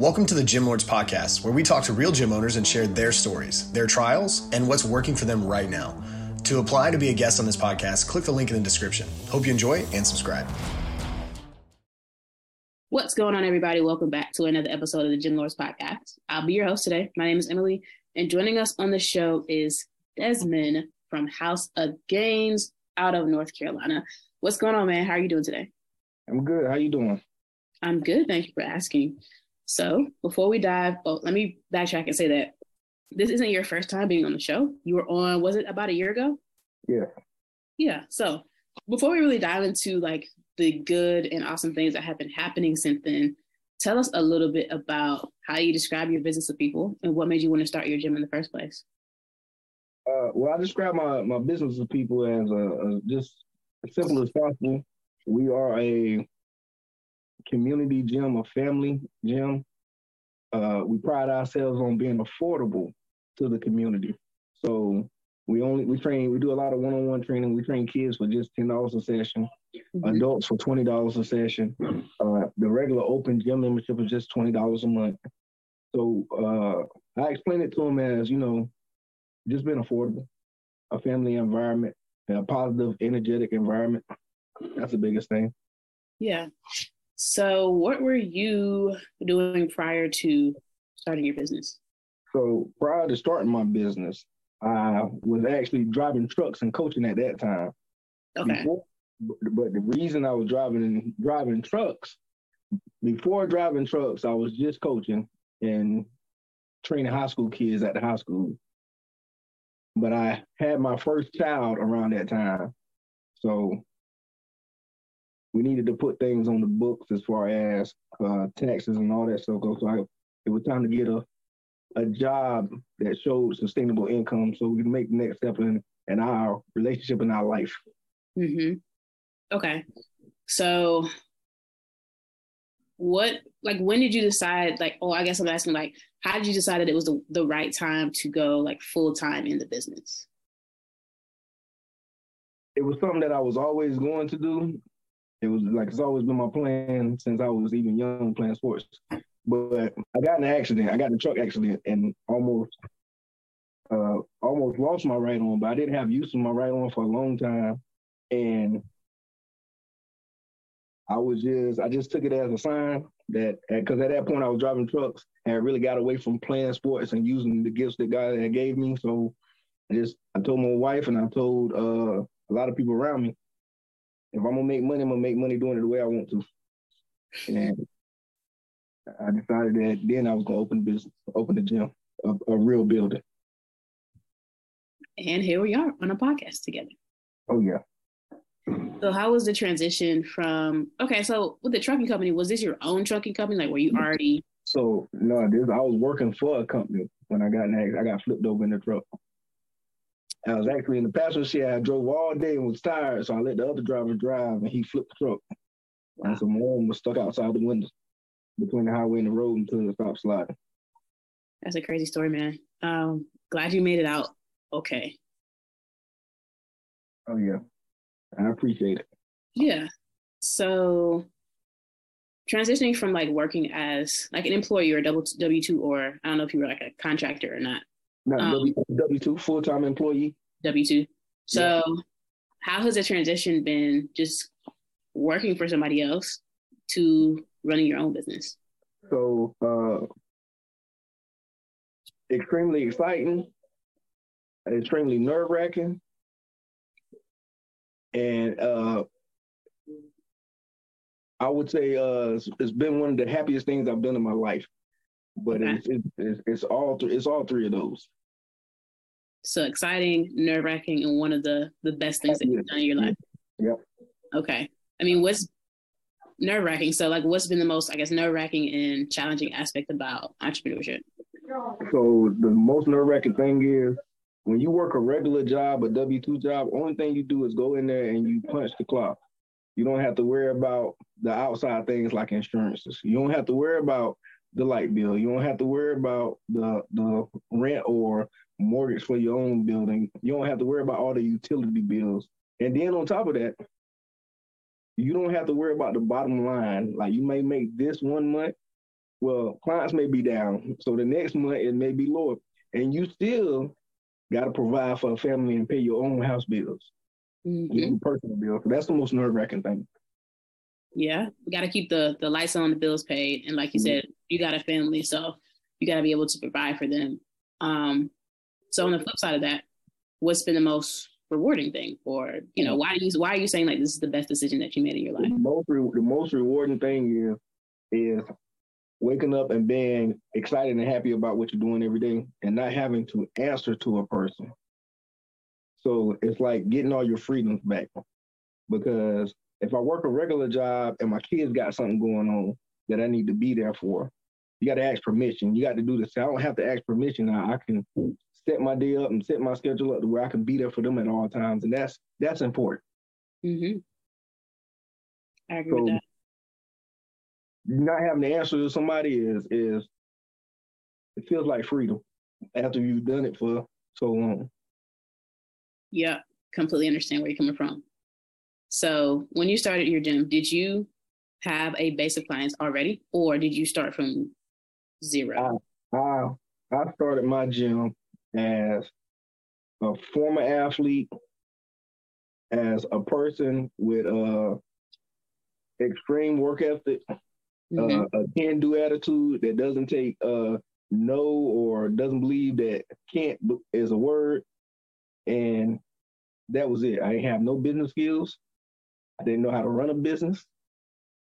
Welcome to the Gym Lords Podcast, where we talk to real gym owners and share their stories, their trials, and what's working for them right now. To apply to be a guest on this podcast, click the link in the description. Hope you enjoy and subscribe. What's going on, everybody? Welcome back to another episode of the Gym Lords Podcast. I'll be your host today. My name is Emily, and joining us on the show is Desmond from House of Gains out of North Carolina. What's going on, man? How are you doing today? I'm good. How are you doing? I'm good. Thank you for asking. So before we dive, oh, let me backtrack and say that this isn't your first time being on the show. You were on, was it about a year ago? Yeah. Yeah. So before we really dive into like the good and awesome things that have been happening since then, tell us a little bit about how you describe your business to people and what made you want to start your gym in the first place. Uh, well, I describe my, my business to people as a, a just as simple as possible. We are a community gym, a family gym. Uh, we pride ourselves on being affordable to the community. So we only we train we do a lot of one-on-one training. We train kids for just ten dollars a session, mm-hmm. adults for twenty dollars a session. Uh, the regular open gym membership is just twenty dollars a month. So uh, I explain it to them as you know, just being affordable, a family environment, a positive, energetic environment. That's the biggest thing. Yeah. So, what were you doing prior to starting your business? So, prior to starting my business, I was actually driving trucks and coaching at that time. Okay. Before, but the reason I was driving driving trucks, before driving trucks, I was just coaching and training high school kids at the high school. But I had my first child around that time. So we needed to put things on the books as far as uh, taxes and all that stuff goes. So I, it was time to get a a job that showed sustainable income, so we can make the next step in in our relationship in our life. Mm-hmm. Okay, so what like when did you decide like oh i guess i'm asking like how did you decide that it was the, the right time to go like full time in the business it was something that i was always going to do it was like it's always been my plan since I was even young playing sports. But I got in an accident. I got in a truck accident and almost uh almost lost my right arm, but I didn't have use of my right arm for a long time. And I was just I just took it as a sign that because at that point I was driving trucks and I really got away from playing sports and using the gifts that God had gave me. So I just I told my wife and I told uh, a lot of people around me if I'm gonna make money, I'm gonna make money doing it the way I want to. And I decided that then I was gonna open business, open the gym, a, a real building. And here we are on a podcast together. Oh yeah. So how was the transition from okay, so with the trucking company, was this your own trucking company? Like were you already so no, this I was working for a company when I got in I got flipped over in the truck. I was actually in the passenger seat. I drove all day and was tired, so I let the other driver drive, and he flipped the truck. Wow. And some my was stuck outside the window between the highway and the road until it stopped sliding. That's a crazy story, man. Um, glad you made it out okay. Oh yeah, I appreciate it. Yeah. So transitioning from like working as like an employee or double W two or I don't know if you were like a contractor or not. No, um, W two full time employee. W two. So, yeah. how has the transition been? Just working for somebody else to running your own business. So, uh, extremely exciting, extremely nerve wracking, and uh, I would say uh, it's been one of the happiest things I've done in my life but okay. it's, it's, it's all th- it's all three of those. So exciting, nerve wracking, and one of the the best things that you've done in your life. Yep. Okay. I mean, what's nerve wracking? So, like, what's been the most, I guess, nerve wracking and challenging aspect about entrepreneurship? So, the most nerve wracking thing is when you work a regular job, a W two job. Only thing you do is go in there and you punch the clock. You don't have to worry about the outside things like insurances. You don't have to worry about the light bill. You don't have to worry about the the rent or mortgage for your own building. You don't have to worry about all the utility bills. And then on top of that, you don't have to worry about the bottom line. Like you may make this one month, Well, clients may be down, so the next month it may be lower, and you still got to provide for a family and pay your own house bills, Mhm. your personal bills. That's the most nerve wracking thing. Yeah, we got to keep the the lights on, the bills paid, and like you Mhm. said, you got a family, so you got to be able to provide for them. Um, so on the flip side of that, what's been the most rewarding thing, or you know, why do you why are you saying like this is the best decision that you made in your life? The most re- the most rewarding thing is is waking up and being excited and happy about what you're doing every day, and not having to answer to a person. So it's like getting all your freedoms back. Because if I work a regular job and my kids got something going on that I need to be there for, you got to ask permission. You got to do this. I don't have to ask permission now. I can set my day up and set my schedule up to where I can be there for them at all times, and that's that's important. Mm-hmm. I agree So- with that. not having to answer to somebody is is it feels like freedom after you've done it for so long. Yeah, completely understand where you're coming from. So when you started your gym, did you have a base of clients already, or did you start from zero? I I started my gym as a former athlete, as a person with a extreme work ethic, Mhm. uh, a can-do attitude that doesn't take uh, no or doesn't believe that can't is a word, and that was it. I didn't have no business skills. I didn't know how to run a business.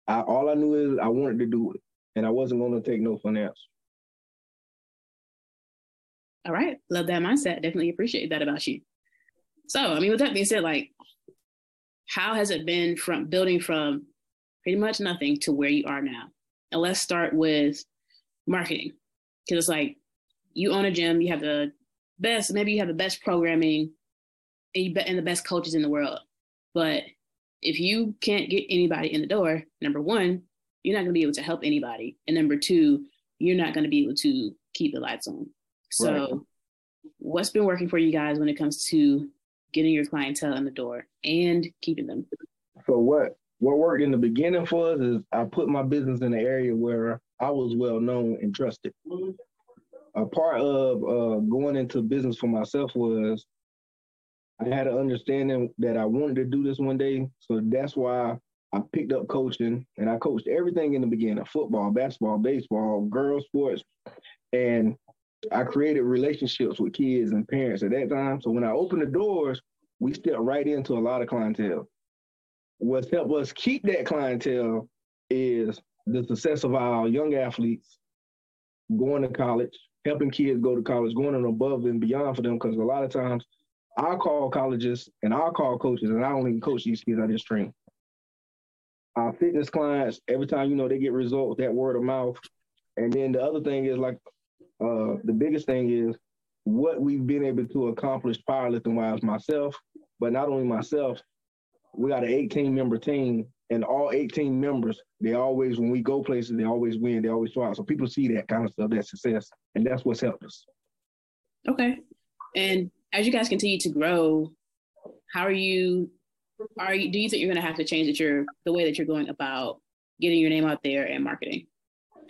I, all I knew is I wanted to do it, and I wasn't going to take no answer. All right, love that mindset. Definitely appreciate that about you. So, I mean, with that being said, like, how has it been from building from pretty much nothing to where you are now? And let's start with marketing, because it's like you own a gym, you have the best, maybe you have the best programming, and, you be, and the best coaches in the world. But if you can't get anybody in the door, number one, you're not going to be able to help anybody, and number two, you're not going to be able to keep the lights on. So, Right. what's been working for you guys when it comes to getting your clientele in the door and keeping them? So what what worked in the beginning for us is I put my business in an area where I was well known and trusted. A part of uh, going into business for myself was I had an understanding that I wanted to do this one day. So that's why I picked up coaching and I coached everything in the beginning football, basketball, baseball, girls sports. And I created relationships with kids and parents at that time. So when I opened the doors, we stepped right into a lot of clientele. What's helped us keep that clientele is the success of our young athletes going to college, helping kids go to college, going on above and beyond for them. Because a lot of times I call colleges and I call coaches, and I don't even coach these kids, I just train. Our fitness clients, every time you know they get results, that word of mouth. And then the other thing is like uh, the biggest thing is what we've been able to accomplish powerlifting wise myself, but not only myself, we got an 18 member team and all 18 members, they always, when we go places, they always win, they always out. So people see that kind of stuff, that success, and that's what's helped us. Okay. And as you guys continue to grow, how are you? Are you? Do you think you're going to have to change that your the way that you're going about getting your name out there and marketing?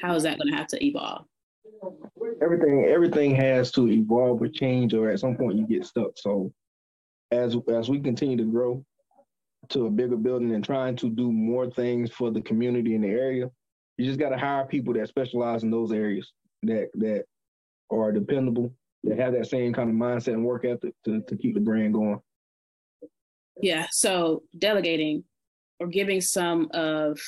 How is that going to have to evolve? Everything, everything has to evolve or change, or at some point you get stuck. So as as we continue to grow to a bigger building and trying to do more things for the community in the area, you just got to hire people that specialize in those areas that that are dependable, that have that same kind of mindset and work ethic to, to keep the brand going. Yeah. So delegating or giving some of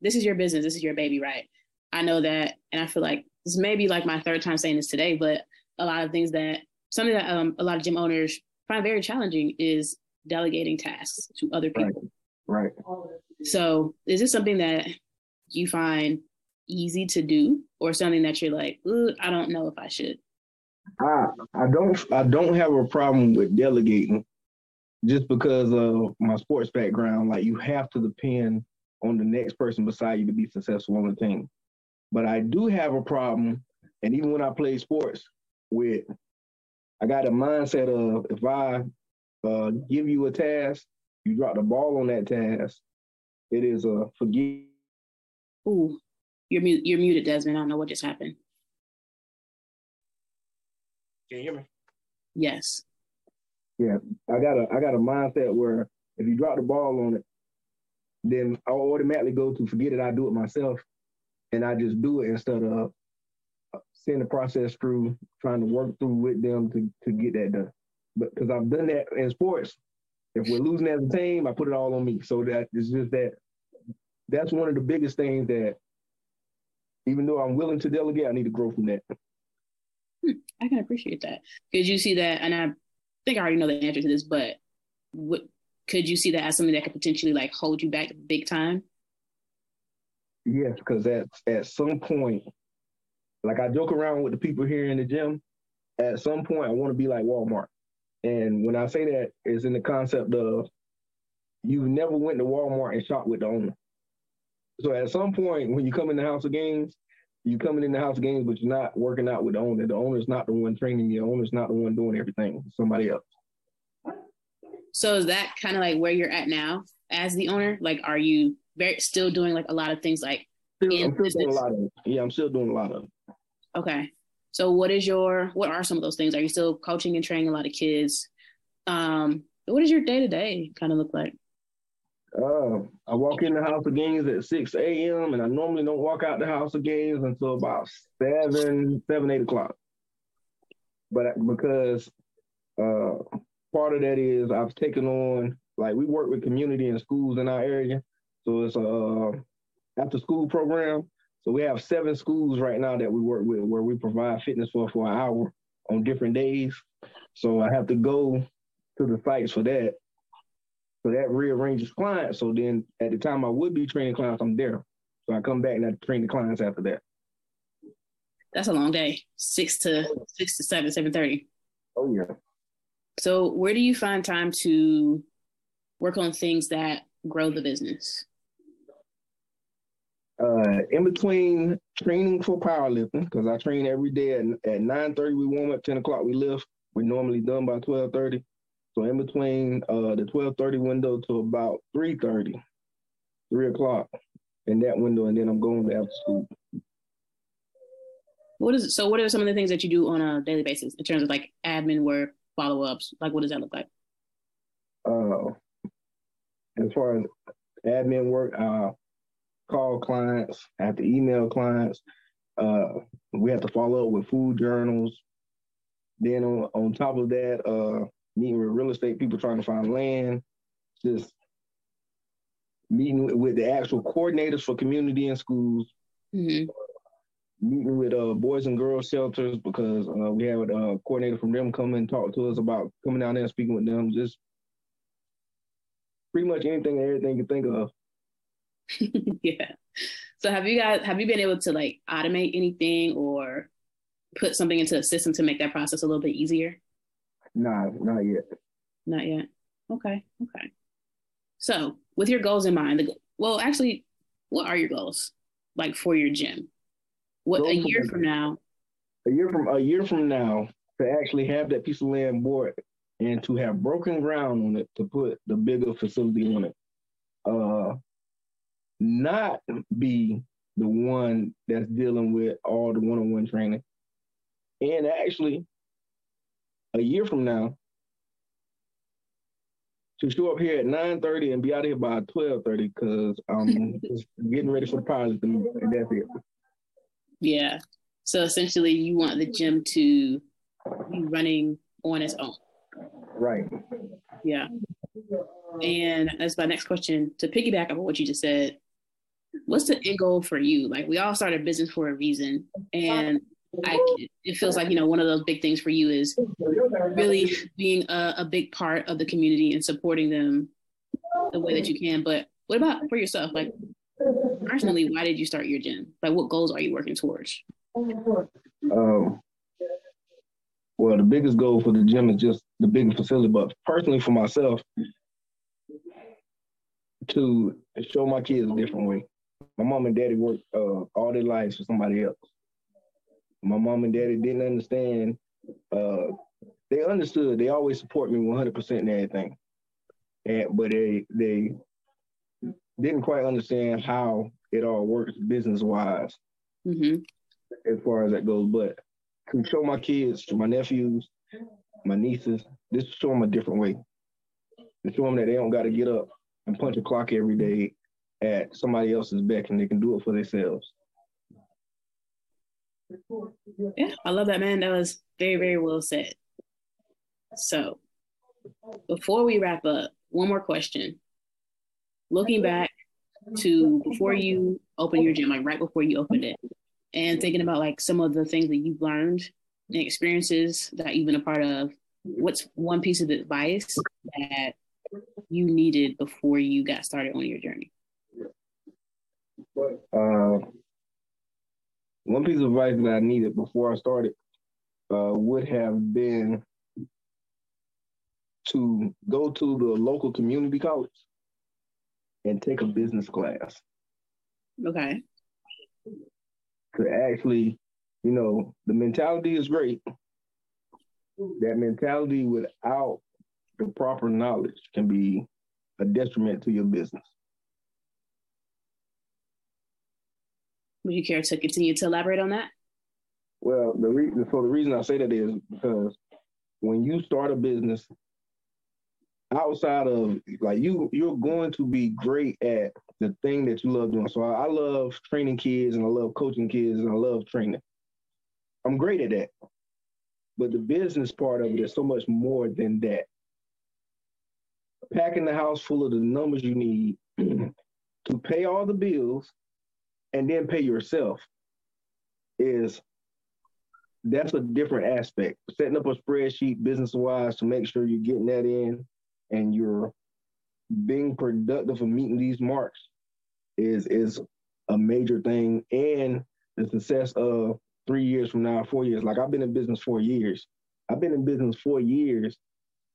this is your business, this is your baby, right? I know that, and I feel like this may be like my third time saying this today, but a lot of things that something that um, a lot of gym owners find very challenging is delegating tasks to other people. Right. So is this something that you find easy to do or something that you're like, Ooh, I don't know if I should? I I don't I don't have a problem with delegating just because of my sports background. Like you have to depend on the next person beside you to be successful on the team. But I do have a problem, and even when I play sports, with I got a mindset of if I uh, give you a task, you drop the ball on that task, it is a forgive. Ooh, You're mute. You're muted, Desmond. I don't know what just happened. Can you hear me? Yes. Yeah, I got a I got a mindset where if you drop the ball on it, then I'll automatically go to forget it. I do it myself, and I just do it instead of uh, seeing the process through, trying to work through with them to to get that done. But because I've done that in sports, if we're losing as a team, I put it all on me. So that it's just that that's one of the biggest things that even though I'm willing to delegate, I need to grow from that. Hmm, I can appreciate that. Could you see that? And I think I already know the answer to this, but what could you see that as something that could potentially like hold you back big time? Yes, because at at some point, like I joke around with the people here in the gym. At some point, I want to be like Walmart. And when I say that, it's in the concept of you never went to Walmart and shopped with the owner. So at some point, when you come in the House of Gains, you coming in the house games, but you're not working out with the owner. The owner's not the one training you. The owner's not the one doing everything. Somebody else. So is that kind of like where you're at now as the owner? Like, are you very still doing like a lot of things like? Still, I'm still doing a lot of it. Yeah, I'm still doing a lot of it. Okay. So what is your what are some of those things? Are you still coaching and training a lot of kids? Um, what does your day to day kind of look like? Uh, I walk in the House of Gains at 6 a.m. and I normally don't walk out the House of Gains until about seven, seven, eight o'clock. But because uh, part of that is I've taken on like we work with community and schools in our area, so it's a uh, after school program. So we have seven schools right now that we work with where we provide fitness for for an hour on different days. So I have to go to the sites for that. So that rearranges clients. So then at the time I would be training clients, I'm there. So I come back and I train the clients after that. That's a long day. Six to six to seven, seven thirty. Oh yeah. So where do you find time to work on things that grow the business? Uh, in between training for powerlifting, because I train every day at, at 9 30, we warm up, 10 o'clock, we lift. We're normally done by 12 30. So in between uh, the 12:30 window to about 3:30, 3 o'clock in that window, and then I'm going to after school. What is so? What are some of the things that you do on a daily basis in terms of like admin work, follow ups? Like, what does that look like? Uh, as far as admin work, uh, call clients, I have to email clients. Uh, we have to follow up with food journals. Then on, on top of that, uh, meeting with real estate people trying to find land, just meeting with, the actual coordinators for community and schools, mm-hmm. meeting with uh, boys and girls shelters because uh, we had a coordinator from them come and talk to us about coming down there and speaking with them. Just pretty much anything and everything you think of. yeah. So have you guys have you been able to like automate anything or put something into a system to make that process a little bit easier? Nah, not yet. Not yet. Okay. Okay. So, with your goals in mind, the, well, actually, what are your goals like for your gym? What a year from now? A year from a year from now, to actually have that piece of land bought and to have broken ground on it to put the bigger facility on it. Uh, not be the one that's dealing with all the one-on-one training, and actually a year from now to show up here at 9.30 and be out here by 12.30 because I'm um, just getting ready for the pilot and that's it. Yeah. So essentially you want the gym to be running on its own. Right. Yeah. And that's my next question to piggyback on what you just said. What's the end goal for you? Like we all started business for a reason. And I, it feels like you know one of those big things for you is really being a, a, big part of the community and supporting them the way that you can. But what about for yourself? Like personally, why did you start your gym? Like, what goals are you working towards? Um, well, the biggest goal for the gym is just the bigger facility. But personally, for myself, to show my kids a different way. My mom and daddy worked uh, all their lives for somebody else my mom and daddy didn't understand. Uh, they understood. They always support me 100% in everything, and but they they didn't quite understand how it all works business wise Mm-hmm. as far as that goes. But to show my kids, to my nephews, my nieces, this show them a different way. To show them that they don't got to get up and punch a clock every day at somebody else's beck and they can do it for themselves. Yeah, I love that, man. That was very, very well said. So, before we wrap up, one more question. Looking back to before you opened your gym, like right before you opened it, and thinking about like some of the things that you've learned and experiences that you've been a part of, what's one piece of advice that you needed before you got started on your journey? Uh, one piece of advice that I needed before I started uh, would have been to go to the local community college and take a business class Okay. to actually, you know, the mentality is great. That mentality without the proper knowledge can be a detriment to your business. Would you care to continue to elaborate on that? Well, the reason so the reason I say that is because when you start a business outside of like you you're going to be great at the thing that you love doing. So I, I love training kids and I love coaching kids and I love training. I'm great at that. But the business part of it is so much more than that. Packing the house full of the numbers you need to pay all the bills and then pay yourself is that's a different aspect. Setting up a spreadsheet business wise to make sure you're getting that in and you're being productive and meeting these marks is is a major thing and the success of three years from now, four years. Like I've been in business four years. I've been in business four years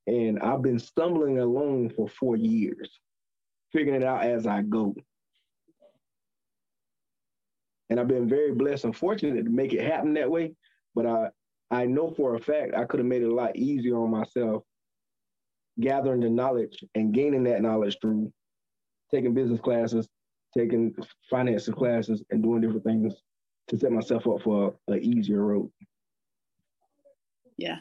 and I've been stumbling along for four years, figuring it out as I go. And I've been very blessed and fortunate to make it happen that way. But I I know for a fact I could have made it a lot easier on myself gathering the knowledge and gaining that knowledge through taking business classes, taking finance classes, and doing different things to set myself up for an easier road. Yeah.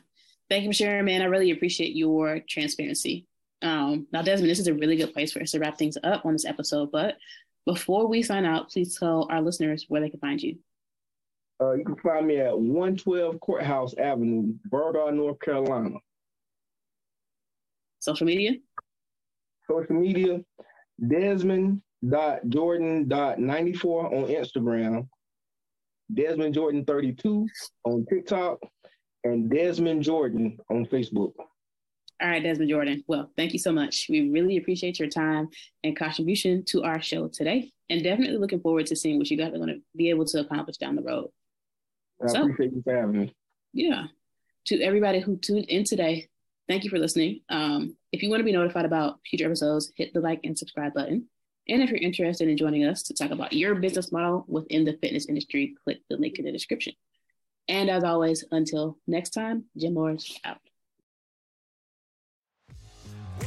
Thank you for sharing, man. I really appreciate your transparency. Um, now, Desmond, this is a really good place for us to wrap things up on this episode. But before we sign out, please tell our listeners where they can find you. Uh, you can find me at 112 Courthouse Avenue, Burgaw, North Carolina. Social media? Social media, Desmond.Jordan.94 on Instagram, Desmond Jordan 32 on TikTok, and Desmond Jordan on Facebook. All right, Desmond Jordan. Well, thank you so much. We really appreciate your time and contribution to our show today, and definitely looking forward to seeing what you guys are going to be able to accomplish down the road. I So- appreciate you for having me. Yeah. To everybody who tuned in today, thank you for listening. Um, if you want to be notified about future episodes, hit the like and subscribe button. And if you're interested in joining us to talk about your business model within the fitness industry, click the link in the description. And as always, until next time, Jim Morris out.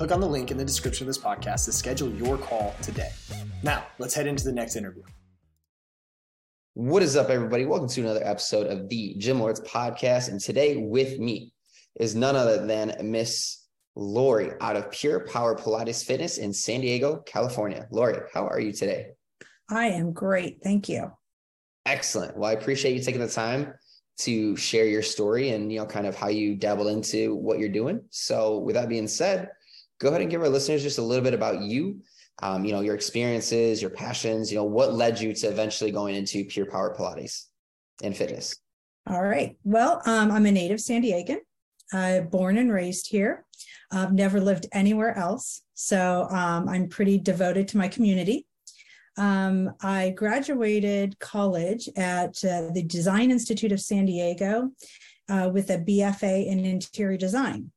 Click on the link in the description of this podcast to schedule your call today. Now, let's head into the next interview. What is up, everybody? Welcome to another episode of the Gym Lords podcast. And today with me is none other than Miss Lori out of Pure Power Pilates Fitness in San Diego, California. Lori, how are you today? I am great. Thank you. Excellent. Well, I appreciate you taking the time to share your story and you know kind of how you dabbled into what you're doing. So, with that being said, go ahead and give our listeners just a little bit about you. Um, you know your experiences, your passions. You know what led you to eventually going into Pure Power Pilates and fitness. All right. Well, um, I'm a native San Diegan. Uh, born and raised here. I've never lived anywhere else. So um, I'm pretty devoted to my community. Um, I graduated college at uh, the Design Institute of San Diego uh, with a BFA in interior design.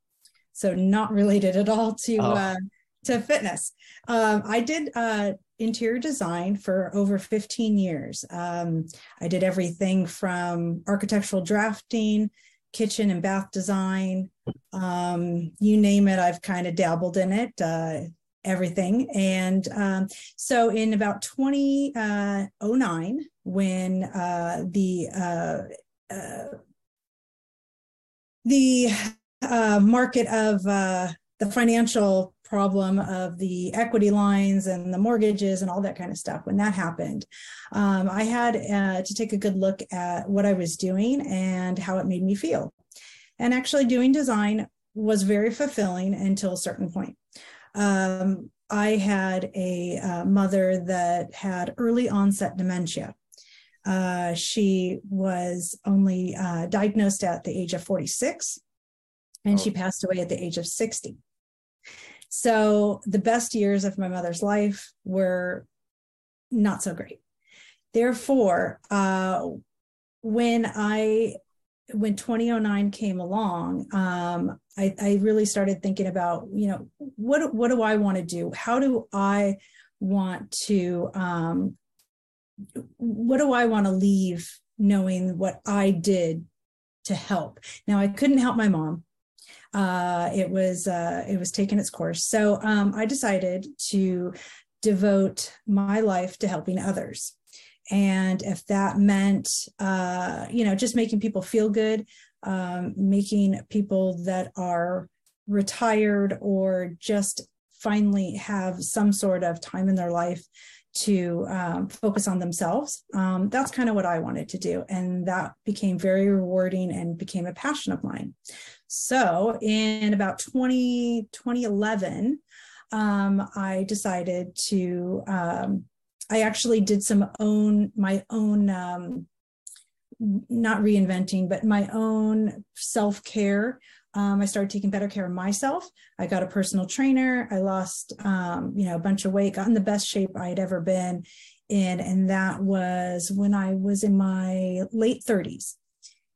So not related at all to oh. uh, to fitness. Um, I did uh, interior design for over 15 years. Um, I did everything from architectural drafting, kitchen and bath design, um, you name it. I've kind of dabbled in it. Uh, everything. And um, so in about 2009, uh, when uh, the uh, uh the uh, market of uh, the financial problem of the equity lines and the mortgages and all that kind of stuff, when that happened, um, I had to take a good look at what I was doing and how it made me feel. And actually, doing design was very fulfilling until a certain point. Um, I had a uh, mother that had early onset dementia. Uh, she was only uh, diagnosed at the age of 46, and oh. she passed away at the age of 60. So the best years of my mother's life were not so great. Therefore, uh, when I when 2009 came along, um, I, I, really started thinking about, you know, what what do I want to do? How do I want to um, what do I want to leave knowing what I did to help? Now I couldn't help my mom. Uh, it was uh, it was taking its course. So um, I decided to devote my life to helping others. And if that meant uh, you know just making people feel good um, making people that are retired or just finally have some sort of time in their life to um, focus on themselves um, that's kind of what i wanted to do. And that became very rewarding and became a passion of mine so in about 20 2011 um, i decided to um, I actually did some own my own um, not reinventing, but my own self care. Um, I started taking better care of myself. I got a personal trainer. I lost, um, you know, a bunch of weight, got in the best shape I'd ever been in, and that was when I was in my late 30s.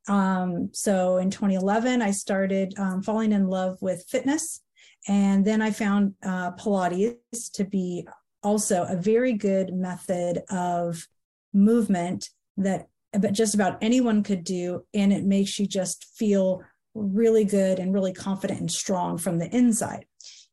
Um, so in 2011, I started um, falling in love with fitness, and then I found uh, Pilates to be also a very good method of movement that but just about anyone could do. And it makes you just feel really good and really confident and strong from the inside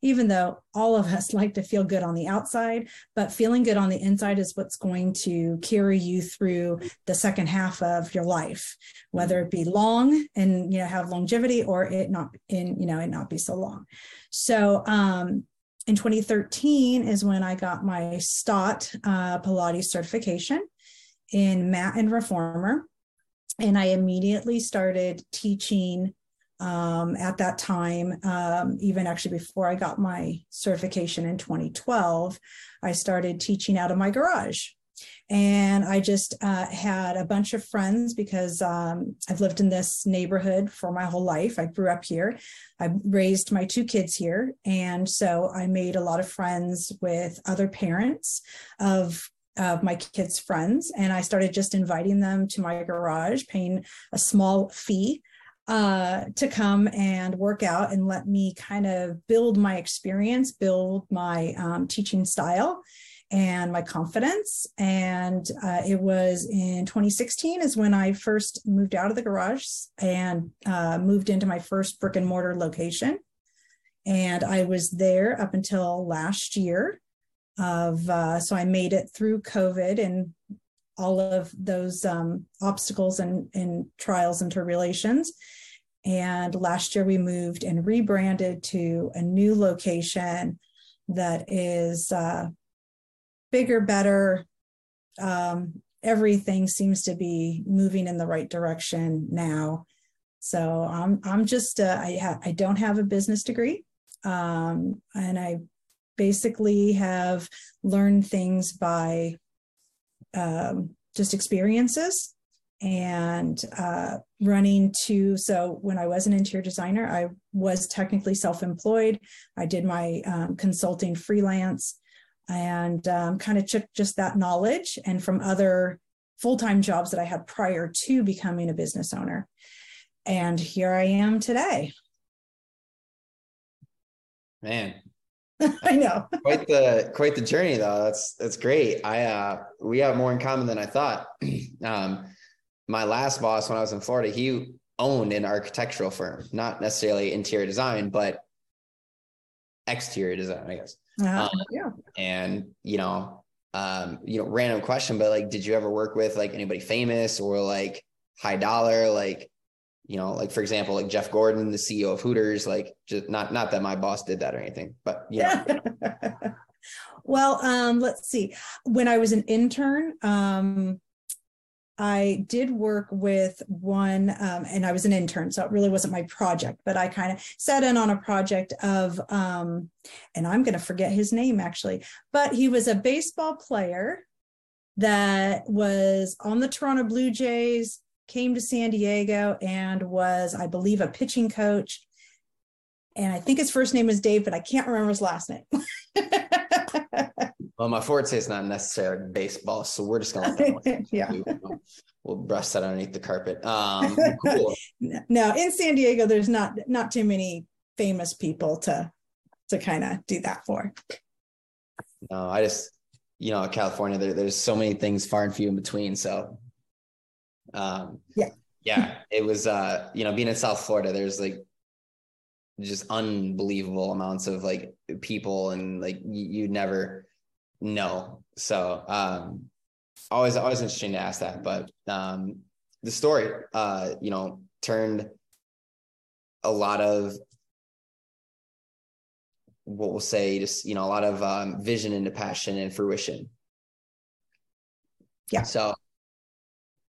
even though all of us like to feel good on the outside but feeling good on the inside is what's going to carry you through the second half of your life whether it be long and you know have longevity or it not in you know it not be so long so um in 2013 is when I got my STOTT uh, Pilates certification in mat and reformer. And I immediately started teaching um, at that time, um, even actually before I got my certification in 2012, I started teaching out of my garage. And I just uh, had a bunch of friends because um, I've lived in this neighborhood for my whole life. I grew up here. I raised my two kids here. And so I made a lot of friends with other parents of of my kids' friends, and I started just inviting them to my garage, paying a small fee uh, to come and work out and let me kind of build my experience, build my um, teaching style and my confidence. And uh, it was in 2016 is when I first moved out of the garage and uh, moved into my first brick and mortar location. And I was there up until last year. Of uh, so I made it through COVID and all of those um, obstacles and, and trials and tribulations. And last year we moved and rebranded to a new location that is uh, bigger, better. Um, everything seems to be moving in the right direction now. So I'm I'm just uh, I ha- I don't have a business degree, um, and I basically have learned things by um, just experiences and uh, running to so when i was an interior designer i was technically self-employed i did my um, consulting freelance and um, kind of took just that knowledge and from other full-time jobs that I had prior to becoming a business owner. And here I am today. Man. I know. quite the quite the journey though. That's that's great. I uh we have more in common than I thought. um my last boss when I was in Florida, he owned an architectural firm, not necessarily interior design, but exterior design, I guess. Uh, um, yeah. And you know, um, you know, random question, but like, did you ever work with like anybody famous or like high dollar, like, you know, like for example, like Jeff Gordon, the CEO of Hooters, like just not not that my boss did that or anything, but yeah. well, um, let's see. When I was an intern, um, I did work with one, um, and I was an intern, so it really wasn't my project, but I kind of sat in on a project of, um, and I'm going to forget his name actually, but he was a baseball player that was on the Toronto Blue Jays, came to San Diego, and was, I believe, a pitching coach. And I think his first name was Dave, but I can't remember his last name. Well, my forte is not necessarily baseball, so we're just gonna yeah. We'll, we'll brush that underneath the carpet. Um, cool. no, in San Diego, there's not not too many famous people to to kind of do that for. No, I just you know, California, there, there's so many things far and few in between. So, um, yeah, yeah, it was uh, you know, being in South Florida, there's like just unbelievable amounts of like people and like you, you never know. So um, always always interesting to ask that. But um, the story, uh, you know, turned a lot of what we'll say, just you know, a lot of um, vision into passion and fruition. Yeah. So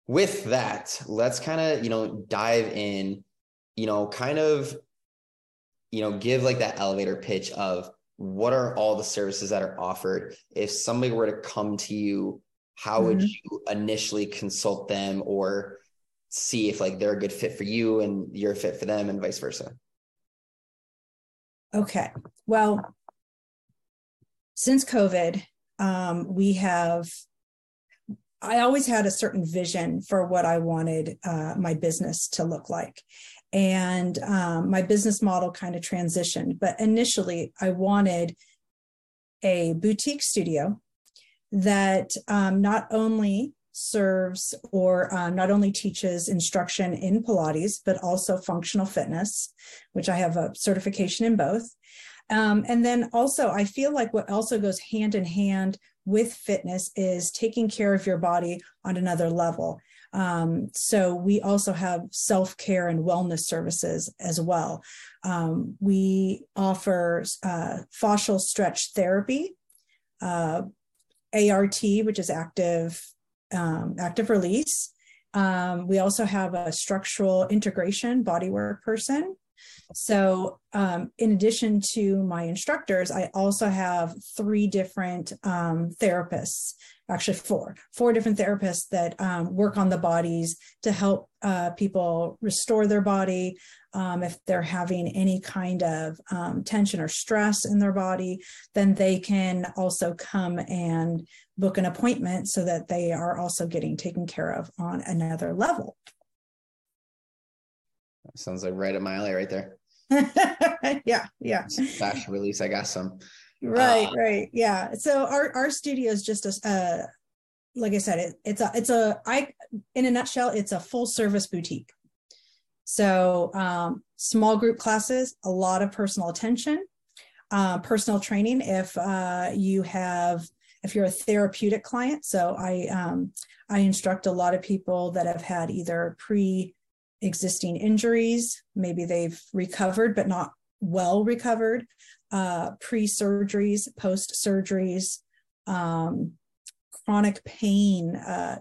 with that, let's kind of you know dive in. You know, kind of, you know, give like that elevator pitch of what are all the services that are offered if somebody were to come to you how mm-hmm. would you initially consult them or see if like they're a good fit for you and you're a fit for them and vice versa okay well since covid um, we have i always had a certain vision for what i wanted uh, my business to look like and um, my business model kind of transitioned. But initially, I wanted a boutique studio that um, not only serves or uh, not only teaches instruction in Pilates, but also functional fitness, which I have a certification in both. Um, and then also, I feel like what also goes hand in hand with fitness is taking care of your body on another level. Um, so we also have self care and wellness services as well. Um, we offer uh, fascial stretch therapy, uh, ART, which is active um, active release. Um, we also have a structural integration bodywork person. So, um, in addition to my instructors, I also have three different um, therapists actually four, four different therapists that um, work on the bodies to help uh, people restore their body. Um, if they're having any kind of um, tension or stress in their body, then they can also come and book an appointment so that they are also getting taken care of on another level. Sounds like right at my alley right there. yeah, yeah. Fascial release. I got some right uh, right yeah so our our studio is just a uh like i said it, it's a it's a i in a nutshell it's a full service boutique so um small group classes a lot of personal attention uh, personal training if uh you have if you're a therapeutic client so i um i instruct a lot of people that have had either pre existing injuries maybe they've recovered but not well recovered uh, pre surgeries, post surgeries, um, chronic pain, uh,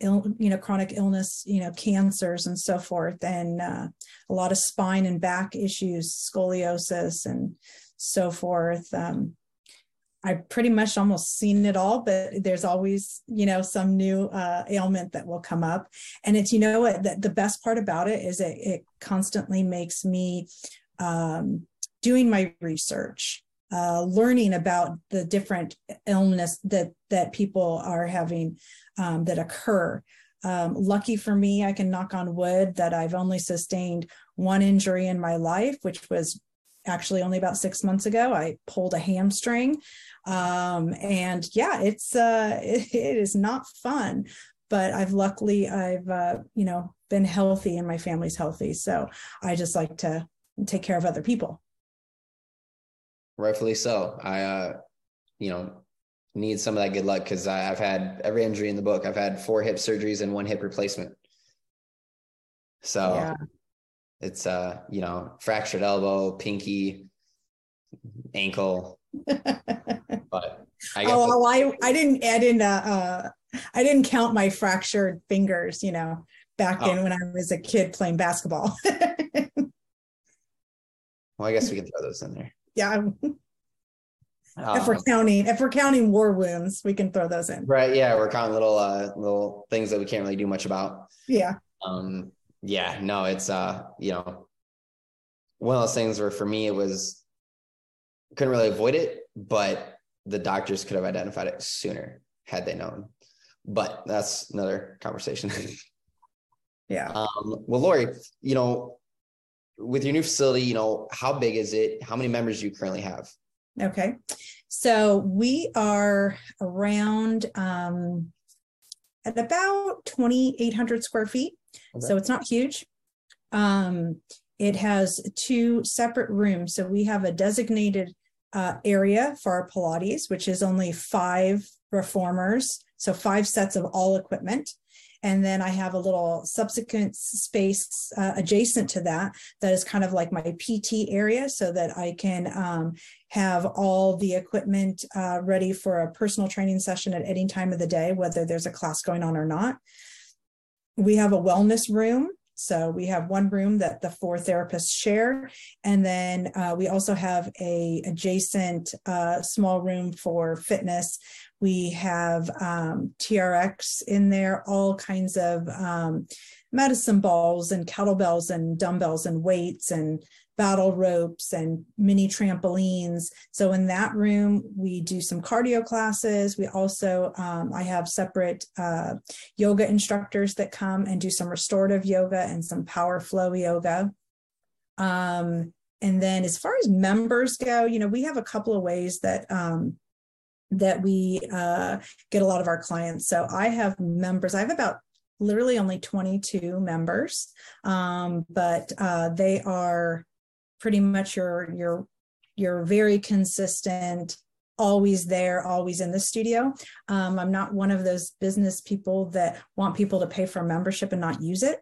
Ill, you know, chronic illness, you know, cancers and so forth, and uh, a lot of spine and back issues, scoliosis and so forth. Um, I've pretty much almost seen it all, but there's always, you know, some new uh, ailment that will come up. And it's, you know, what the, the best part about it is it, it constantly makes me um, doing my research, uh, learning about the different illness that that people are having um, that occur. Um, lucky for me, I can knock on wood that I've only sustained one injury in my life, which was actually only about six months ago. I pulled a hamstring, um, and yeah, it's uh, it, it is not fun. But I've luckily I've uh, you know been healthy and my family's healthy, so I just like to take care of other people. Rightfully so. I, uh, you know, need some of that good luck because I've had every injury in the book. I've had four hip surgeries and one hip replacement. So yeah. It's uh, you know, fractured elbow, pinky, ankle. but I oh, I I didn't add in uh, uh I didn't count my fractured fingers, you know, back oh. in when I was a kid playing basketball. well, I guess we can throw those in there. Yeah. Um, if we're counting, if we're counting war wounds, we can throw those in. Right. Yeah, we're counting little uh little things that we can't really do much about. Yeah. Um. Yeah. No, it's uh. You know, one of those things where for me it was couldn't really avoid it, but the doctors could have identified it sooner had they known. But that's another conversation. yeah. Um. Well, Lori, you know, with your new facility, you know, how big is it? How many members do you currently have? Okay. So we are around um, at about 2,800 square feet. Okay. So it's not huge. Um, it has two separate rooms. So we have a designated uh, area for our Pilates, which is only five reformers. So five sets of all equipment. And then I have a little subsequent space uh, adjacent to that that is kind of like my PT area so that I can um, have all the equipment uh, ready for a personal training session at any time of the day, whether there's a class going on or not. We have a wellness room so we have one room that the four therapists share, and then uh, we also have a adjacent uh, small room for fitness. We have um, TRX in there, all kinds of um, medicine balls and kettlebells and dumbbells and weights and battle ropes and mini trampolines. So in that room, we do some cardio classes. We also, um, I have separate uh, yoga instructors that come and do some restorative yoga and some power flow yoga. Um, and then as far as members go, you know, we have a couple of ways that um, that we uh, get a lot of our clients. So I have members. I have about literally only 22 members, um, but uh, they are pretty much your your you're very consistent always there always in the studio. Um, i'm not one of those business people that want people to pay for a membership and not use it.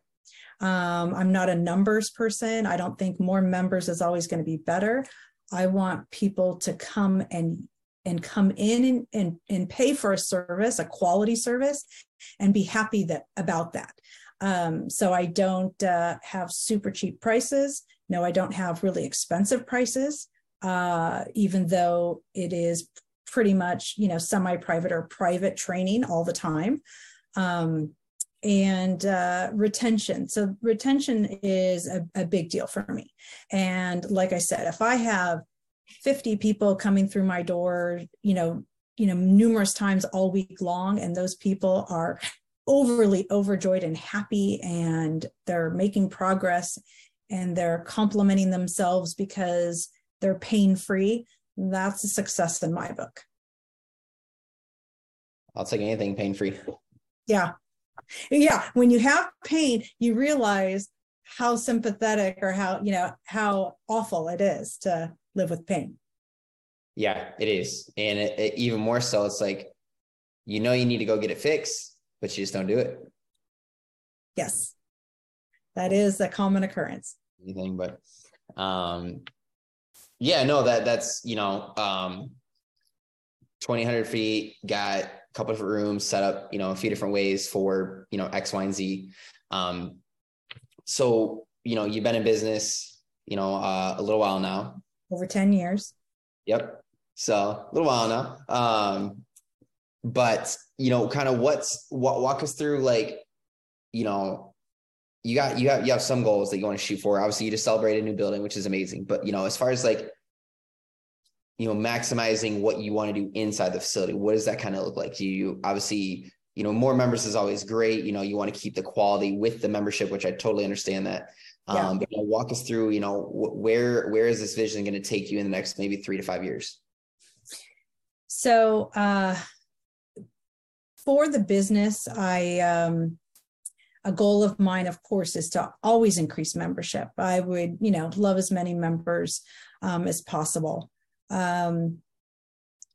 Um, i'm not a numbers person. I don't think more members is always going to be better. I want people to come and and come in and, and, and pay for a service a quality service and be happy that about that. Um, so i don't uh, have super cheap prices no, I don't have really expensive prices, uh, even though it is pretty much, you know, semi-private or private training all the time. Um, and uh, retention. So retention is a, a big deal for me. And like I said, if I have 50 people coming through my door, you know, you know, numerous times all week long, and those people are overly overjoyed and happy and they're making progress and they're complimenting themselves because they're pain free, that's a success in my book. I'll take anything pain free. Yeah. Yeah. When you have pain, you realize how sympathetic or how, you know, how awful it is to live with pain. Yeah, it is. And it, it, even more so, it's like, you know, you need to go get it fixed, but you just don't do it. Yes. That is a common occurrence anything, but um, yeah, no, that that's you know, um, twenty hundred feet, got a couple different rooms set up, you know, a few different ways for you know X, Y, and Z. Um, so you know, you've been in business, you know, uh, a little while now. Over ten years. Yep. So a little while now. Um, but you know, kind of what's what walk us through like, you know, you got you have you have some goals that you want to shoot for. Obviously, you just celebrate a new building, which is amazing. But you know, as far as like you know maximizing what you want to do inside the facility what does that kind of look like do you obviously you know more members is always great you know you want to keep the quality with the membership which i totally understand that yeah. um but you know, walk us through you know where where is this vision going to take you in the next maybe three to five years so uh for the business i um a goal of mine of course is to always increase membership. I would you know love as many members um, as possible. Um,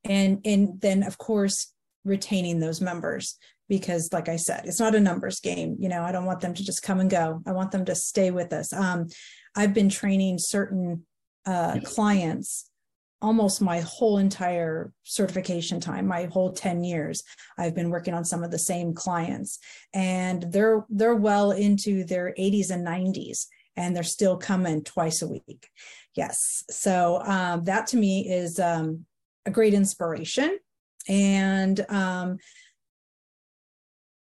and and then of course retaining those members because like i said it's not a numbers game. You know i don't want them to just come and go. I want them to stay with us. Um, i've been training certain uh, clients almost my whole entire certification time my whole 10 years i've been working on some of the same clients and they're they're well into their 80s and 90s and they're still coming twice a week Yes. So um, that to me is um, a great inspiration. And um,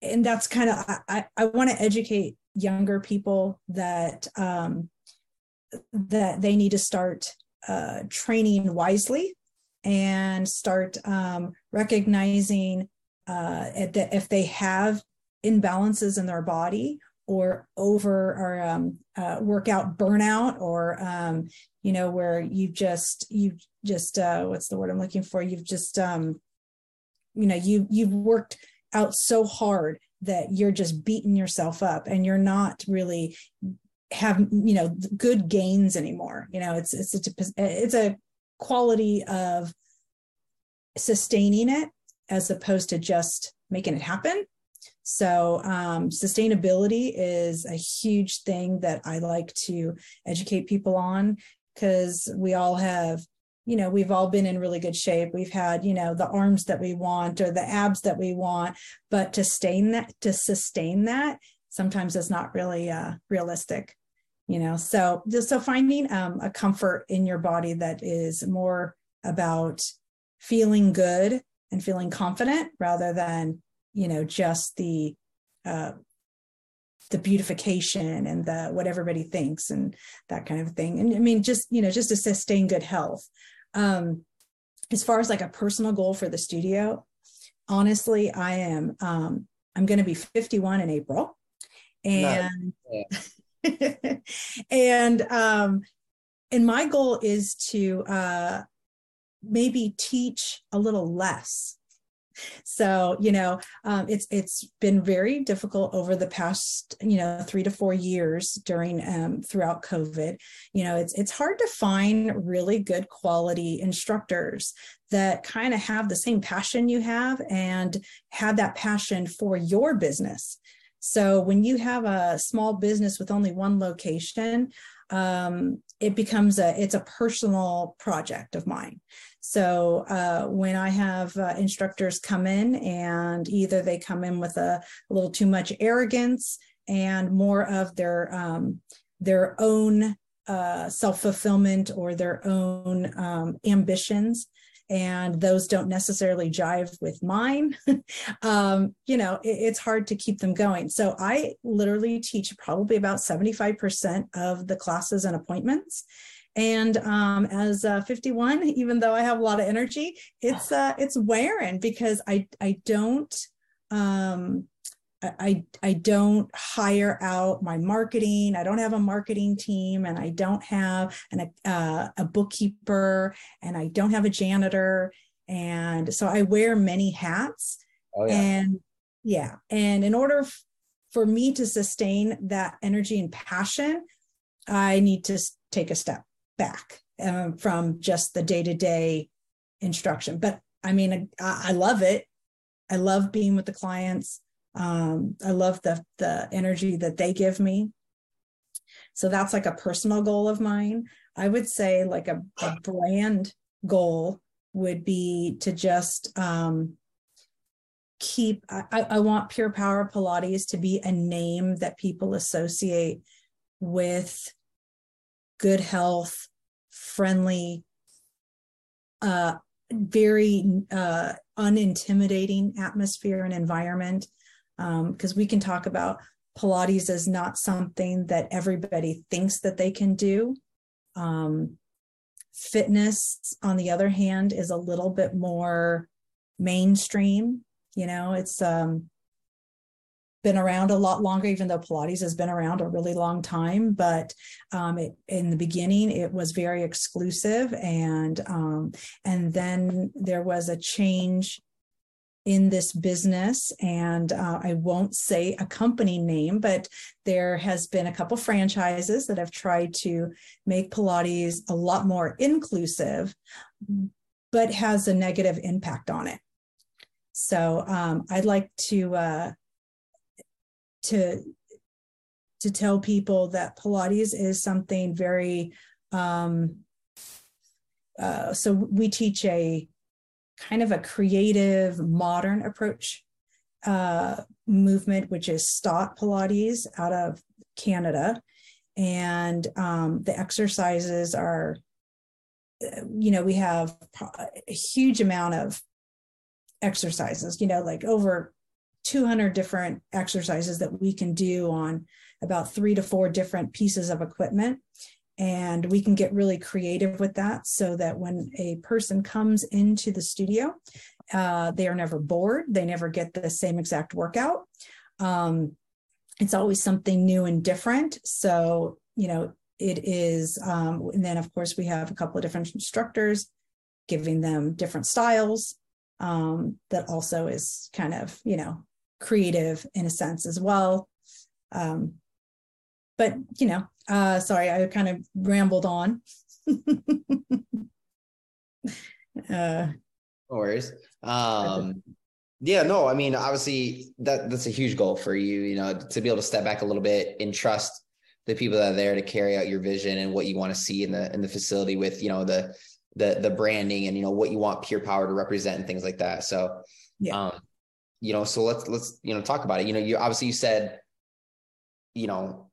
and that's kind of I, I want to educate younger people that um, that they need to start uh, training wisely and start um, recognizing uh, that if they have imbalances in their body or over or um, uh, workout burnout or um, you know where you've just you just uh, what's the word i'm looking for? You've just um, you know you you've worked out so hard that you're just beating yourself up and you're not really have you know good gains anymore. You know it's it's a, it's a quality of sustaining it as opposed to just making it happen. So, um, sustainability is a huge thing that I like to educate people on because we all have, you know, we've all been in really good shape. We've had, you know, the arms that we want or the abs that we want, but to sustain that, to sustain that, sometimes it's not really uh, realistic you know? So so finding um, a comfort in your body that is more about feeling good and feeling confident rather than you know just the uh, the beautification and the what everybody thinks and that kind of thing. And i mean just you know just to sustain good health. Um as far as like a personal goal for the studio honestly i am um i'm going to be 51 in april. And and um and my goal is to uh maybe teach a little less. So you know um, it's it's been very difficult over the past you know three to four years during um, throughout covid. You know it's it's hard to find really good quality instructors that kind of have the same passion you have and have that passion for your business so when you have a small business with only one location um, it becomes a it's a personal project of mine. So uh, when I have uh, instructors come in and either they come in with a, a little too much arrogance and more of their um, their own uh, self fulfillment or their own um, ambitions, and those don't necessarily jive with mine, um, you know, it, it's hard to keep them going. So I literally teach probably about 75% of the classes and appointments. And um, as uh, 51, even though I have a lot of energy, it's uh, it's wearing because I I don't um, I I don't hire out my marketing. I don't have a marketing team, and I don't have an, uh, a bookkeeper, and I don't have a janitor, and so I wear many hats. Oh, yeah. And yeah, and in order f- for me to sustain that energy and passion, I need to take a step back um, from just the day to day instruction. But I mean, I, I, love it. I love being with the clients. Um, I love the the energy that they give me. So that's like a personal goal of mine. I would say like a, a brand goal would be to just um, keep. I, I want Pure Power Pilates to be a name that people associate with good health, friendly, uh, very uh, unintimidating atmosphere and environment. Because um, we can talk about Pilates as not something that everybody thinks that they can do. Um, fitness on the other hand is a little bit more mainstream you know it's um been around a lot longer, even though Pilates has been around a really long time. But um, it, in the beginning, it was very exclusive, and um, and then there was a change in this business and uh, i won't say a company name but there has been a couple franchises that have tried to make pilates a lot more inclusive but has a negative impact on it. So um, i'd like to uh, to to tell people that Pilates is something very um, uh, so we teach a kind of a creative modern approach uh, movement, which is Stott Pilates out of Canada. And um, the exercises are, you know, we have a huge amount of exercises, you know, like over 200 different exercises that we can do on about three to four different pieces of equipment. And we can get really creative with that so that when a person comes into the studio, uh, they are never bored. They never get the same exact workout. Um, it's always something new and different. So, you know, it is, um, and then of course, we have a couple of different instructors giving them different styles. Um, that also is kind of, you know, creative in a sense as well. Um, but you know, uh, sorry, I kind of rambled on. uh, no worries. Um, yeah, no, I mean, obviously that that's a huge goal for you, you know, to be able to step back a little bit and trust the people that are there to carry out your vision and what you want to see in the in the facility with, you know, the the the branding and you know what you want Pure Power to represent and things like that. So yeah. um you know, so let's let's you know talk about it. You know, you obviously you said, you know,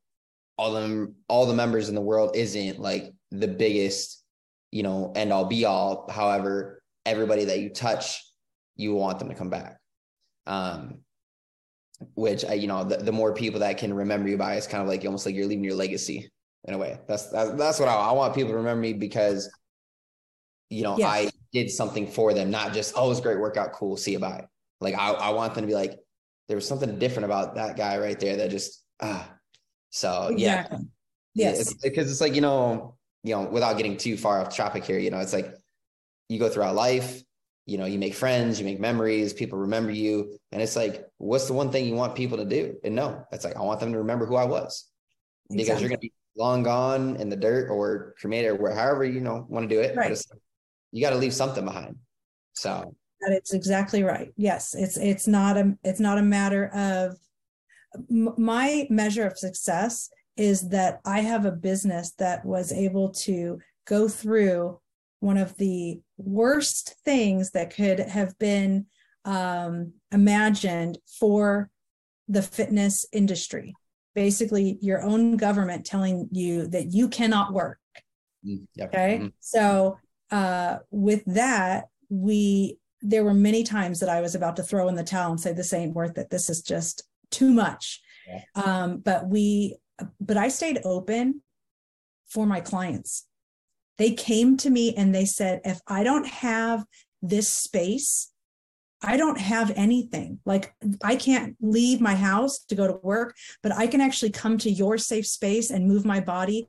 all them all the members in the world isn't like the biggest, you know, end all be all. However, everybody that you touch, you want them to come back. Um, which I, you know, the, the more people that can remember you by, it's kind of like almost like you're leaving your legacy in a way. That's that's, that's what I, I want people to remember me because, you know, yes. I did something for them, not just oh, it was great workout, cool, see you bye. Like I, I want them to be like, there was something different about that guy right there that just ah. So exactly. yeah, yes, because it's, it's like you know, you know, without getting too far off topic here, you know, it's like you go throughout life, you know, you make friends, you make memories, people remember you, and it's like, what's the one thing you want people to do? And no, it's like I want them to remember who I was, exactly. because you're gonna be long gone in the dirt or cremated or where, however you know want to do it. Right. you got to leave something behind. So that it's exactly right. Yes, it's it's not a it's not a matter of my measure of success is that I have a business that was able to go through one of the worst things that could have been um, imagined for the fitness industry. Basically, your own government telling you that you cannot work. Mm, yep. Okay. Mm-hmm. So, uh, with that, we there were many times that I was about to throw in the towel and say, this ain't worth it. This is just too much. Yeah. Um, but we, but I stayed open for my clients. They came to me and they said, if I don't have this space, I don't have anything. Like I can't leave my house to go to work, but I can actually come to your safe space and move my body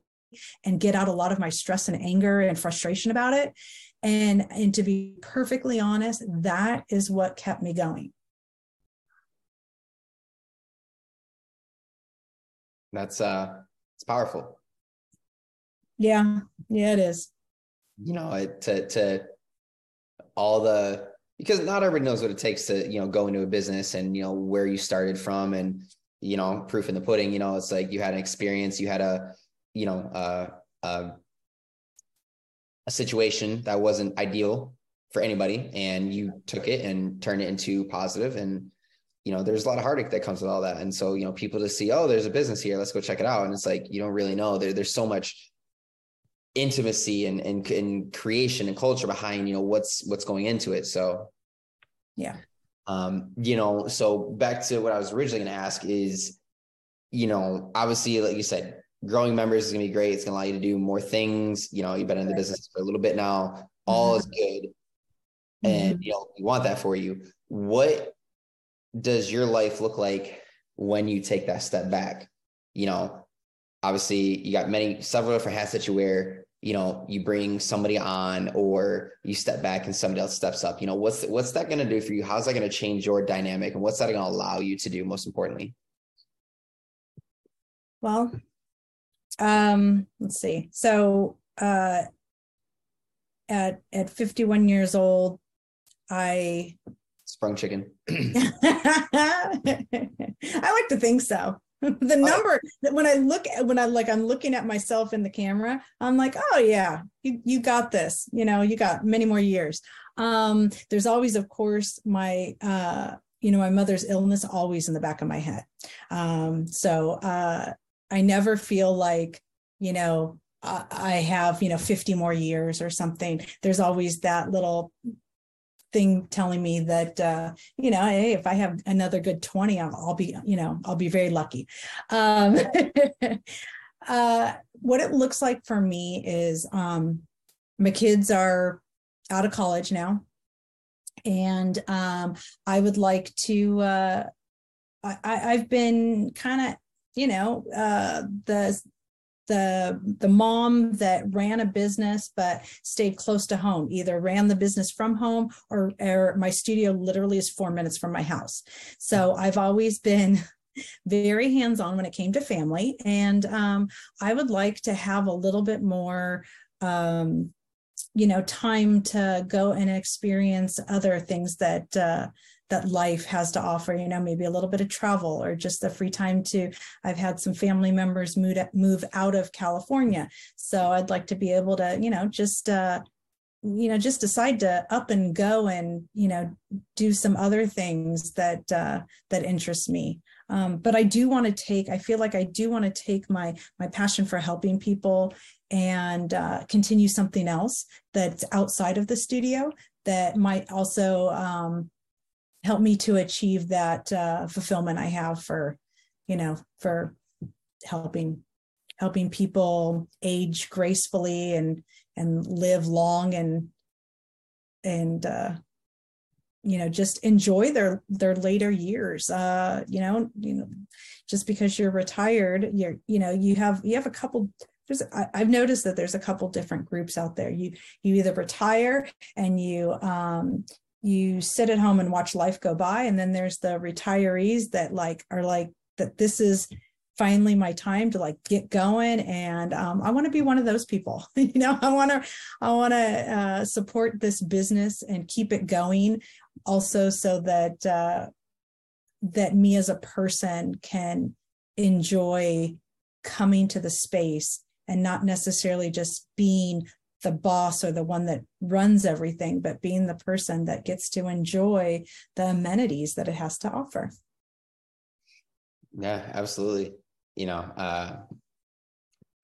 and get out a lot of my stress and anger and frustration about it and and to be perfectly honest that is what kept me going that's uh it's powerful. Yeah. Yeah it is. You know it, to to all the because not everybody knows what it takes to you know go into a business and you know where you started from and you know proof in the pudding. You know it's like you had an experience you had a you know uh, uh a situation that wasn't ideal for anybody and you took it and turned it into positive and you know there's a lot of heartache that comes with all that and so you know people just see oh there's a business here let's go check it out and it's like you don't really know there, there's so much intimacy and, and and creation and culture behind you know what's what's going into it so yeah um you know so back to what i was originally going to ask is you know obviously like you said growing members is going to be great. It's going to allow you to do more things. You know, you've been in the business for a little bit now. All is good. And, Mhm. you know, we want that for you. What does your life look like when you take that step back? You know, obviously you got many, several different hats that you wear. You know, you bring somebody on or you step back and somebody else steps up. You know, what's, what's that going to do for you? How's that going to change your dynamic? And what's that going to allow you to do most importantly? Well, um, let's see. So, uh, at at 51 years old, I Sprung chicken. I like to think so. The number that when I look at when I like I'm looking at myself in the camera, I'm like, oh yeah, you you got this. You know, you got many more years. Um, there's always, of course, my uh, you know, my mother's illness always in the back of my head. Um, so uh I never feel like, you know, I have, you know, 50 more years or something. There's always that little thing telling me that uh you know hey if i have another good 20 i'll, I'll be you know i'll be very lucky. Um uh what it looks like for me is um my kids are out of college now. And um i would like to uh i i've been kind of you know uh the the the mom that ran a business but stayed close to home either ran the business from home or, or my studio literally is four minutes from my house. So i've always been very hands-on when it came to family and um, i would like to have a little bit more um, you know time to go and experience other things that uh, that life has to offer you know maybe a little bit of travel or just the free time to i've had some family members move move out of california. So i'd like to be able to you know just uh you know just decide to up and go and you know do some other things that uh that interest me. Um but i do want to take i feel like i do want to take my my passion for helping people and uh continue something else that's outside of the studio that might also um help me to achieve that uh, fulfillment I have for, you know, for helping helping people age gracefully and and live long and and uh, you know just enjoy their their later years. Uh, you know, you know, just because you're retired, you're you know you have you have a couple there's I, have noticed that there's a couple different groups out there you you either retire and you um you sit at home and watch life go by and then there's the retirees that like are like that this is finally my time to like get going and um, i want to be one of those people you know? I want to i want to uh, support this business and keep it going also so that uh, that me as a person can enjoy coming to the space and not necessarily just being the boss or the one that runs everything, but being the person that gets to enjoy the amenities that it has to offer. Yeah, absolutely. You know, uh,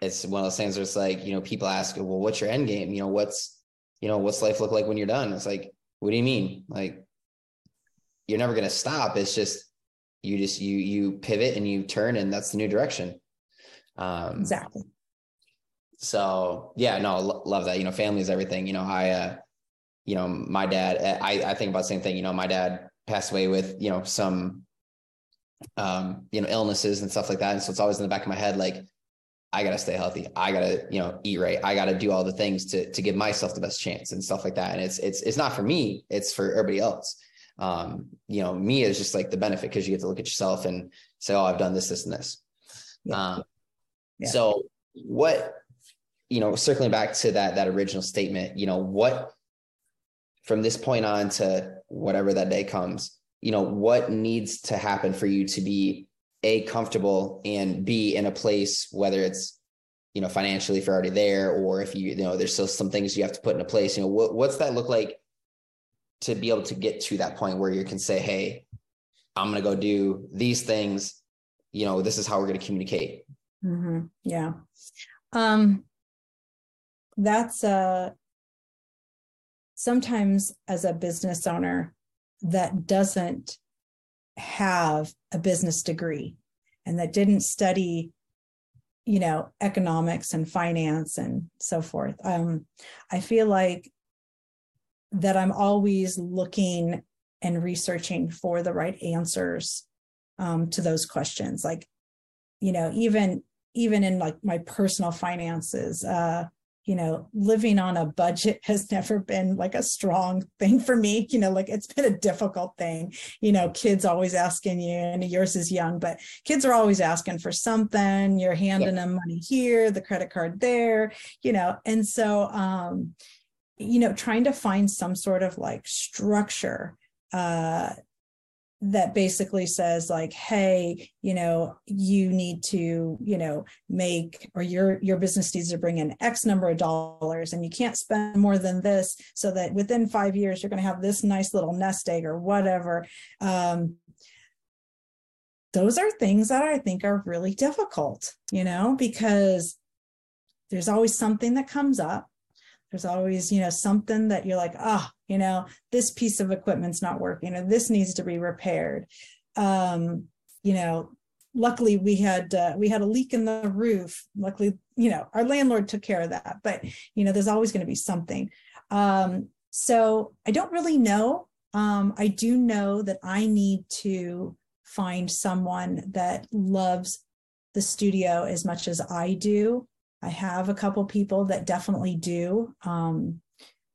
it's one of those things where it's like, you know, people ask, well, what's your end game? You know, what's, you know, what's life look like when you're done? It's like, what do you mean? Like, you're never going to stop. It's just, you just, you, you pivot and you turn and that's the new direction. Um, exactly. So yeah, no, lo- love that. You know, family is everything. You know, I, uh, you know, my dad, I, I think about the same thing. You know, my dad passed away with, you know, some, um, you know, illnesses and stuff like that. And so it's always in the back of my head, like, I gotta stay healthy. I gotta, you know, eat right. I gotta do all the things to to give myself the best chance and stuff like that. And it's it's it's not for me. It's for everybody else. Um, you know, me is just like the benefit because you get to look at yourself and say, "Oh, I've done this, this, and this." Yeah. Um, Yeah. So, what you know, circling back to that that original statement, you know, what from this point on to whatever that day comes, you know, what needs to happen for you to be a comfortable and be in a place whether it's you know financially if you're already there or if you you know there's still some things you have to put into place you know what, what's that look like to be able to get to that point where you can say hey i'm going to go do these things. You know this is how we're going to communicate. Hmm Yeah. Um, that's a sometimes as a business owner that doesn't have a business degree and that didn't study you know economics and finance and so forth um i feel like that i'm always looking and researching for the right answers um, to those questions. Like you know even even in like my personal finances uh you know, living on a budget has never been like a strong thing for me. You know, like it's been a difficult thing. You know, kids always asking you, and yours is young, but kids are always asking for something. You're handing yeah. them money here, the credit card there, you know, and so, um, you know, trying to find some sort of like structure uh, that basically says like hey you know you need to you know make or your your business needs to bring in x number of dollars and you can't spend more than this so that within five years you're going to have this nice little nest egg or whatever. Um, those are things that i think are really difficult you know because there's always something that comes up. There's always you know something that you're like oh you know this piece of equipment's not working or this needs to be repaired. Um you know luckily we had uh, we had a leak in the roof. Luckily you know our landlord took care of that but you know there's always going to be something. Um so i don't really know. Um i do know that i need to find someone that loves the studio as much as i do. I have a couple people that definitely do. Um,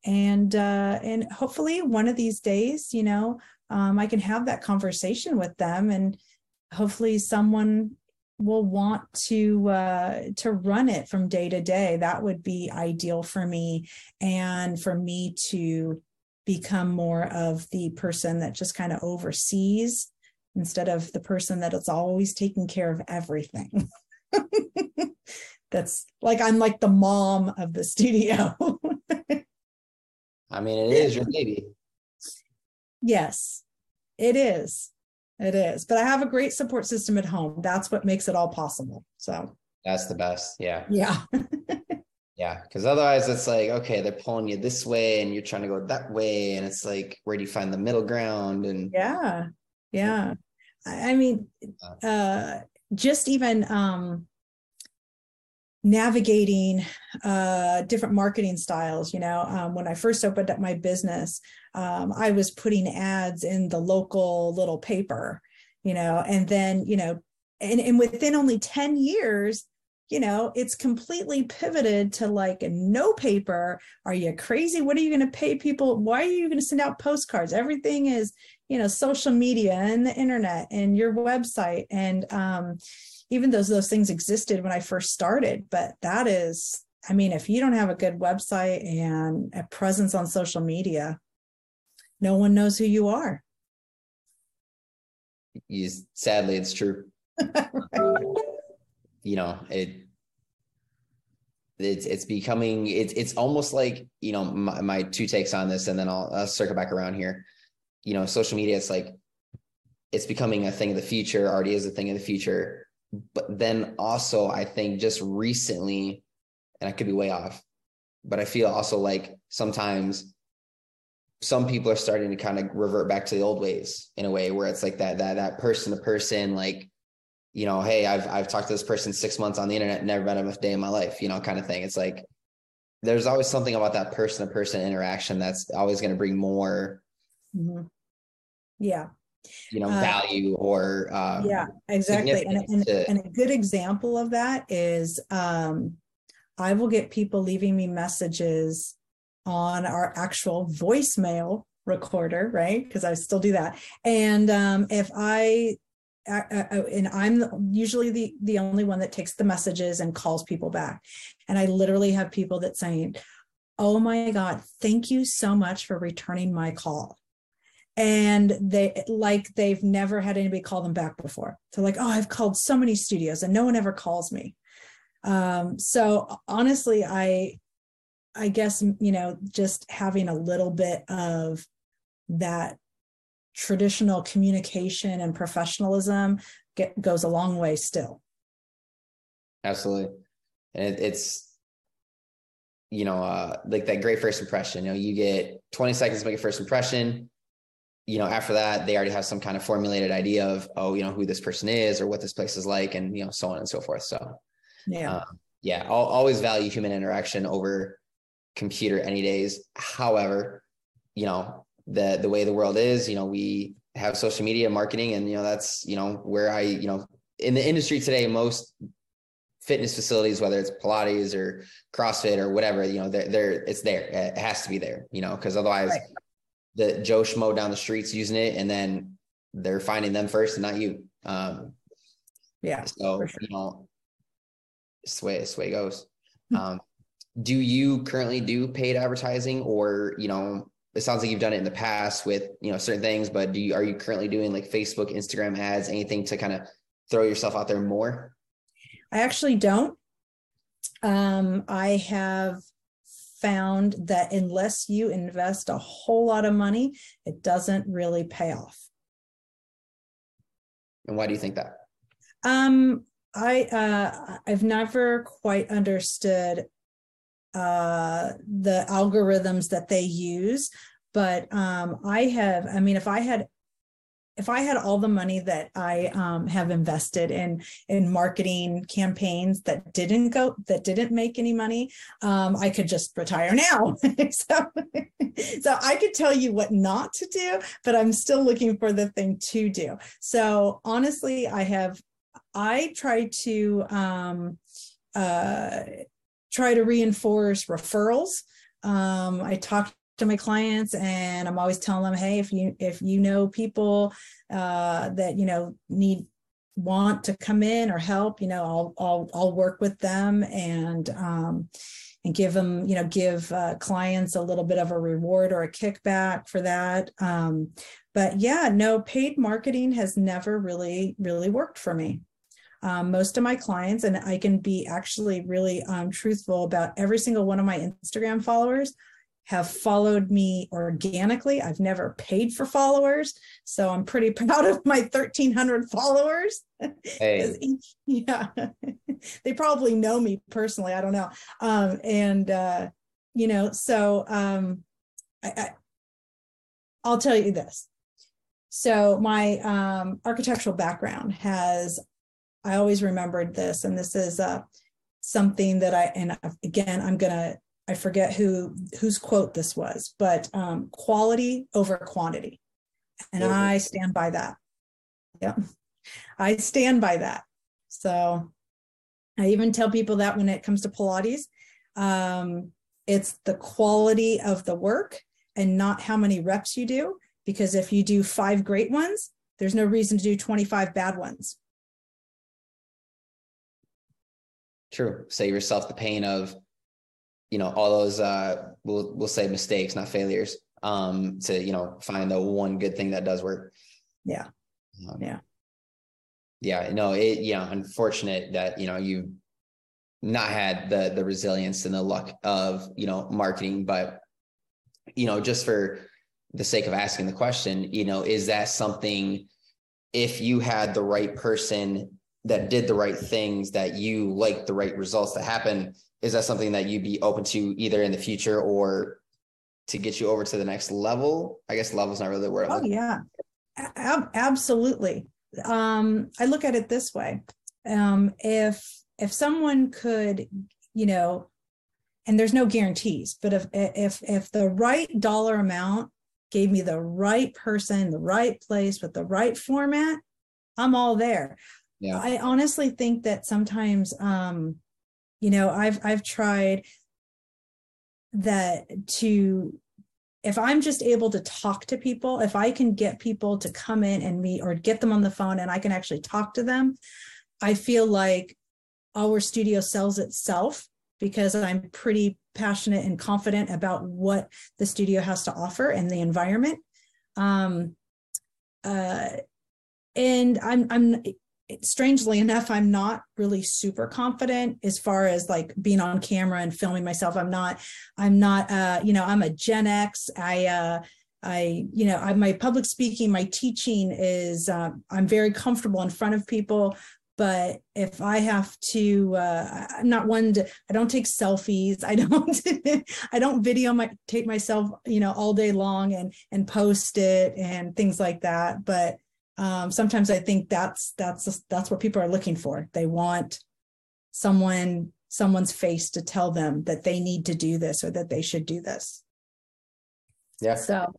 and uh, and hopefully one of these days, you know, um, I can have that conversation with them, and hopefully someone will want to uh, to run it from day to day. That would be ideal for me, and for me to become more of the person that just kind of oversees instead of the person that is always taking care of everything. that's like I'm like the mom of the studio. I mean, it is your baby. Yes, it is. It is. But I have a great support system at home. That's what makes it all possible. So that's the best. Yeah. Yeah. yeah. Cause otherwise it's like, okay, they're pulling you this way and you're trying to go that way. And it's like, where do you find the middle ground? And yeah. Yeah. I mean, uh, just even um navigating uh, different marketing styles. You know, um, when I first opened up my business, um, I was putting ads in the local little paper, you know, and then, you know, and, and within only 10 years, you know, it's completely pivoted to like no paper. Are you crazy? What are you going to pay people? Why are you going to send out postcards? Everything is, you know, social media and the internet and your website. And, um, even though those things existed when I first started, but that is, I mean, if you don't have a good website and a presence on social media, no one knows who you are. You, sadly, it's true. You know, it it's it's becoming it's it's almost like you know my, my two takes on this, and then I'll, I'll circle back around here. You know, social media, it's like it's becoming a thing of the future. Already is a thing of the future but then also, I think just recently, and I could be way off, but I feel also like sometimes some people are starting to kind of revert back to the old ways in a way where it's like that that that person to person like you know hey i've i've talked to this person six months on the internet never met him a day in my life you know kind of thing it's like there's always something about that person to person interaction that's always going to bring more mm-hmm. yeah you know uh, value or um, yeah exactly. And, and, to... and, a good example of that is um, i will get people leaving me messages on our actual voicemail recorder right? Because i still do that. And um, if I, I, I and i'm usually the the only one that takes the messages and calls people back. And i literally have people that saying oh my god thank you so much for returning my call and they like they've never had anybody call them back before. So like oh i've called so many studios and no one ever calls me. Um, so honestly i i guess you know just having a little bit of that traditional communication and professionalism get, goes a long way still. Absolutely. And it, it's you know uh like that great first impression. You know you get 20 seconds to make a first impression you know, after that, they already have some kind of formulated idea of, oh, you know, who this person is or what this place is like, and you know, so on and so forth. So, Yeah. Um, yeah. I'll always value human interaction over computer any days. However, you know, the the way the world is, you know, we have social media marketing and you know that's you know where I, you know, in the industry today, most fitness facilities, whether it's Pilates or CrossFit or whatever, you know, they're, they're it's there. It has to be there, you know, because otherwise right. The Joe Schmo down the streets using it and then they're finding them first and not you. Um, yeah. So, sure. you know, it's the way, it's the way it goes. Hmm. Um, do you currently do paid advertising or, you know, it sounds like you've done it in the past with, you know, certain things, but do you, are you currently doing like Facebook, Instagram ads, anything to kind of throw yourself out there more? I actually don't. Um, I have found that unless you invest a whole lot of money, it doesn't really pay off. And why do you think that? Um, I uh, I've never quite understood uh, the algorithms that they use, but um, I have. I mean, if I had if I had all the money that I um, have invested in in marketing campaigns that didn't go that didn't make any money, um, I could just retire now. so, so I could tell you what not to do, but I'm still looking for the thing to do. So honestly, I have I try to um, uh, try to reinforce referrals. Um, I talk to my clients and i'm always telling them hey if you if you know people uh, that you know need want to come in or help you know i'll i'll, I'll work with them and um, and give them you know give uh, clients a little bit of a reward or a kickback for that. Um, but yeah no paid marketing has never really really worked for me. Um, most of my clients and i can be actually really um, truthful about every single one of my instagram followers have followed me organically. I've never paid for followers. So I'm pretty proud of my 1,300 followers. Hey. yeah. they probably know me personally. I don't know. Um, and, uh, you know, so um, I, I, I'll tell you this. So my um, architectural background has, I always remembered this, and this is uh, something that I, and again, I'm going to I forget who whose quote this was, but um, quality over quantity. And mm-hmm. I stand by that. Yep. I stand by that. So I even tell people that when it comes to Pilates, um, it's the quality of the work and not how many reps you do. Because if you do five great ones, there's no reason to do 25 bad ones. True. Save yourself the pain of you know all those uh we'll we'll say mistakes not failures um to you know find the one good thing that does work. Yeah. Um, yeah. yeah no it yeah unfortunate that you know you not had the the resilience and the luck of you know marketing but you know just for the sake of asking the question you know is that something if you had the right person that did the right things that you like the right results that happen is that something that you'd be open to either in the future or to get you over to the next level? I guess level is not really the word oh yeah. Ab- absolutely. Um i look at it this way. Um if if someone could you know and there's no guarantees but if if if the right dollar amount gave me the right person the right place with the right format i'm all there. Yeah. I honestly think that sometimes um you know i've i've tried that to if i'm just able to talk to people if i can get people to come in and meet or get them on the phone and i can actually talk to them i feel like our studio sells itself because i'm pretty passionate and confident about what the studio has to offer and the environment. Um uh and i'm i'm strangely enough i'm not really super confident as far as like being on camera and filming myself i'm not i'm not uh you know i'm a gen x i uh I, you know, I, my public speaking, my teaching is, uh, I'm very comfortable in front of people. But if I have to, uh, I'm not one to, I don't take selfies. I don't, I don't video my, take myself, you know, all day long and, and post it and things like that. But um, sometimes I think that's that's that's what people are looking for. They want someone someone's face to tell them that they need to do this or that they should do this. Yeah. So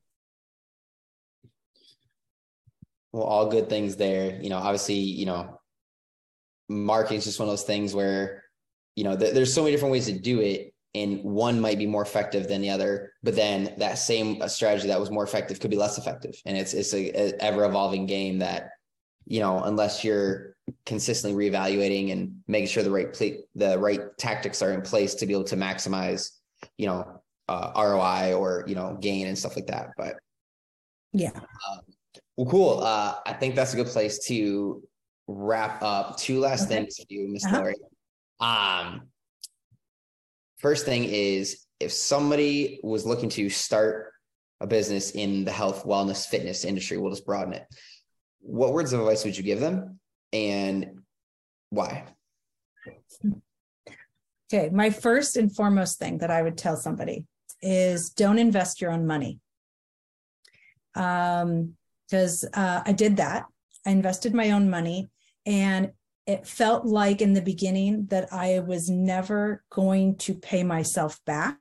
well, all good things there. You know, obviously, you know, marketing is just one of those things where, you know, th- there's so many different ways to do it, and one might be more effective than the other. But then that same uh, strategy that was more effective could be less effective, and it's it's a, a ever evolving game that, you know, unless you're consistently reevaluating and making sure the right pl- the right tactics are in place to be able to maximize, you know, uh, ROI or you know gain and stuff like that. But yeah. Um, well, cool. Uh, I think that's a good place to wrap up. Two last okay. things for you, Miss uh-huh. Lori. Um, first thing is if somebody was looking to start a business in the health, wellness, fitness industry, we'll just broaden it. What words of advice would you give them? and why? Okay, my first and foremost thing that I would tell somebody is don't invest your own money. Um, because uh, I did that. I invested my own money, and it felt like in the beginning that I was never going to pay myself back.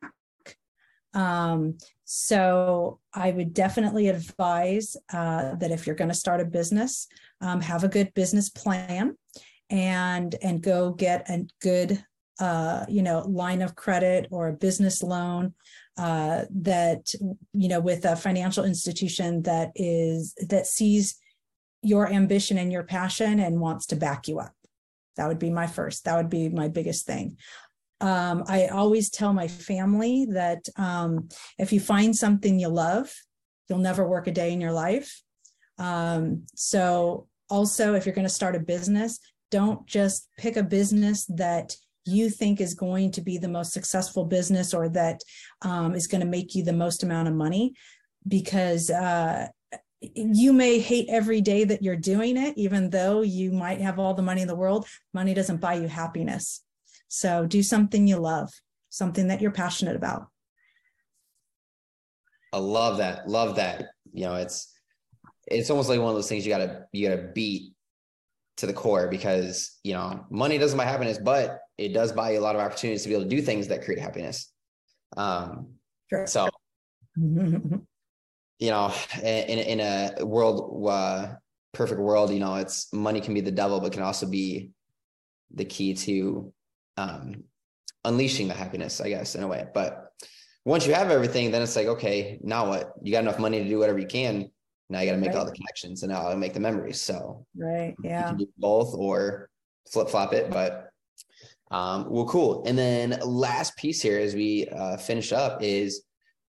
Um, so I would definitely advise uh, that if you're going to start a business, um, have a good business plan and and go get a good uh, you know line of credit or a business loan uh, that you know with a financial institution that is that sees your ambition and your passion and wants to back you up that would be my first that would be my biggest thing. Um, i always tell my family that um, if you find something you love you'll never work a day in your life. Um, so also, if you're going to start a business, don't just pick a business that you think is going to be the most successful business or that um, is going to make you the most amount of money because uh, you may hate every day that you're doing it, even though you might have all the money in the world. Money doesn't buy you happiness. So do something you love, something that you're passionate about. I love that. Love that. You know, it's it's almost like one of those things you gotta you gotta beat to the core because you know money doesn't buy happiness, but it does buy you a lot of opportunities to be able to do things that create happiness. Um, sure. So, you know, in in a world, uh, perfect world, you know, it's money can be the devil, but can also be the key to um, unleashing the happiness, I guess, in a way. But once you have everything, then it's like, okay, now what? You got enough money to do whatever you can now you got to make right. all the connections and now I make the memories. So right, yeah, you can do both or flip flop it. But um, well, cool. And then last piece here as we uh, finish up is,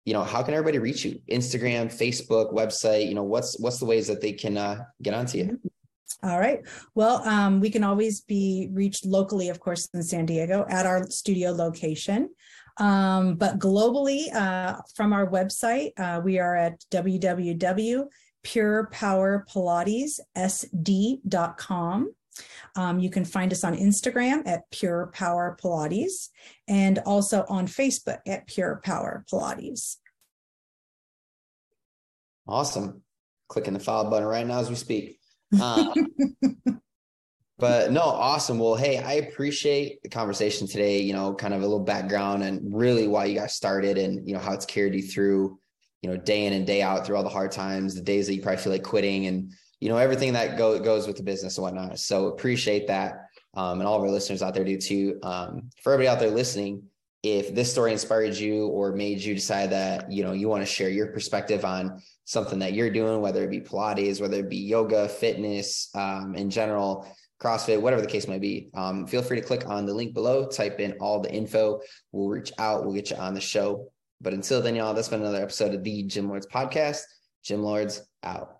you know, how can everybody reach you? Instagram, Facebook, website. You know, what's what's the ways that they can uh, get onto you? All right. Well, um, we can always be reached locally, of course, in San Diego at our studio location. Um, but globally, uh, from our website, uh, we are at www purepowerpilatessd.com. Um, you can find us on Instagram at Pure Power Pilates and also on Facebook at Pure Power Pilates. Awesome. Clicking the follow button right now as we speak. Um, but no, awesome. Well, hey, I appreciate the conversation today, you know, kind of a little background and really why you got started and, you know, how it's carried you through you know, day in and day out through all the hard times, the days that you probably feel like quitting and, you know, everything that go, goes with the business and whatnot. So appreciate that. Um, and all of our listeners out there do too. Um, for everybody out there listening, if this story inspired you or made you decide that, you know, you want to share your perspective on something that you're doing, whether it be Pilates, whether it be yoga, fitness, um, in general, CrossFit, whatever the case might be, um, feel free to click on the link below, type in all the info. We'll reach out, we'll get you on the show. But until then, y'all, that's been another episode of the Gym Lords Podcast. Gym Lords out.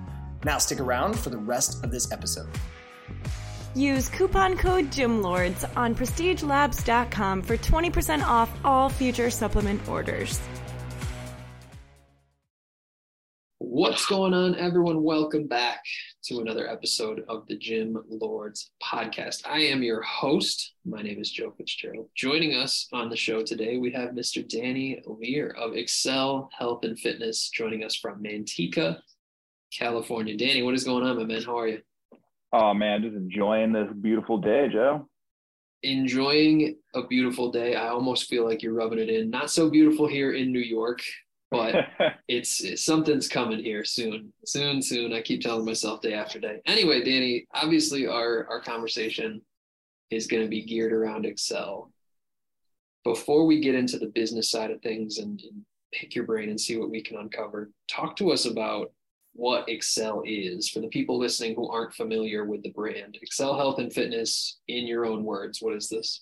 Now, stick around for the rest of this episode. Use coupon code GYMLORDS on prestigelabs.com for 20% off all future supplement orders. What's going on, everyone? Welcome back to another episode of the Gym Lords podcast. I am your host. My name is Joe Fitzgerald. Joining us on the show today, we have Mr. Danny Lehr of Excel Health and Fitness joining us from Manteca, California. Danny, what is going on, my man? How are you? Oh man, just enjoying this beautiful day, Joe. Enjoying a beautiful day. I almost feel like you're rubbing it in. Not so beautiful here in New York, but it's, something's coming here soon. Soon, soon. I keep telling myself day after day. Anyway, Danny, obviously our our conversation is going to be geared around Excel. Before we get into the business side of things and, and pick your brain and see what we can uncover, talk to us about what Excel is for the people listening who aren't familiar with the brand. Excel Health and Fitness, in your own words, what is this?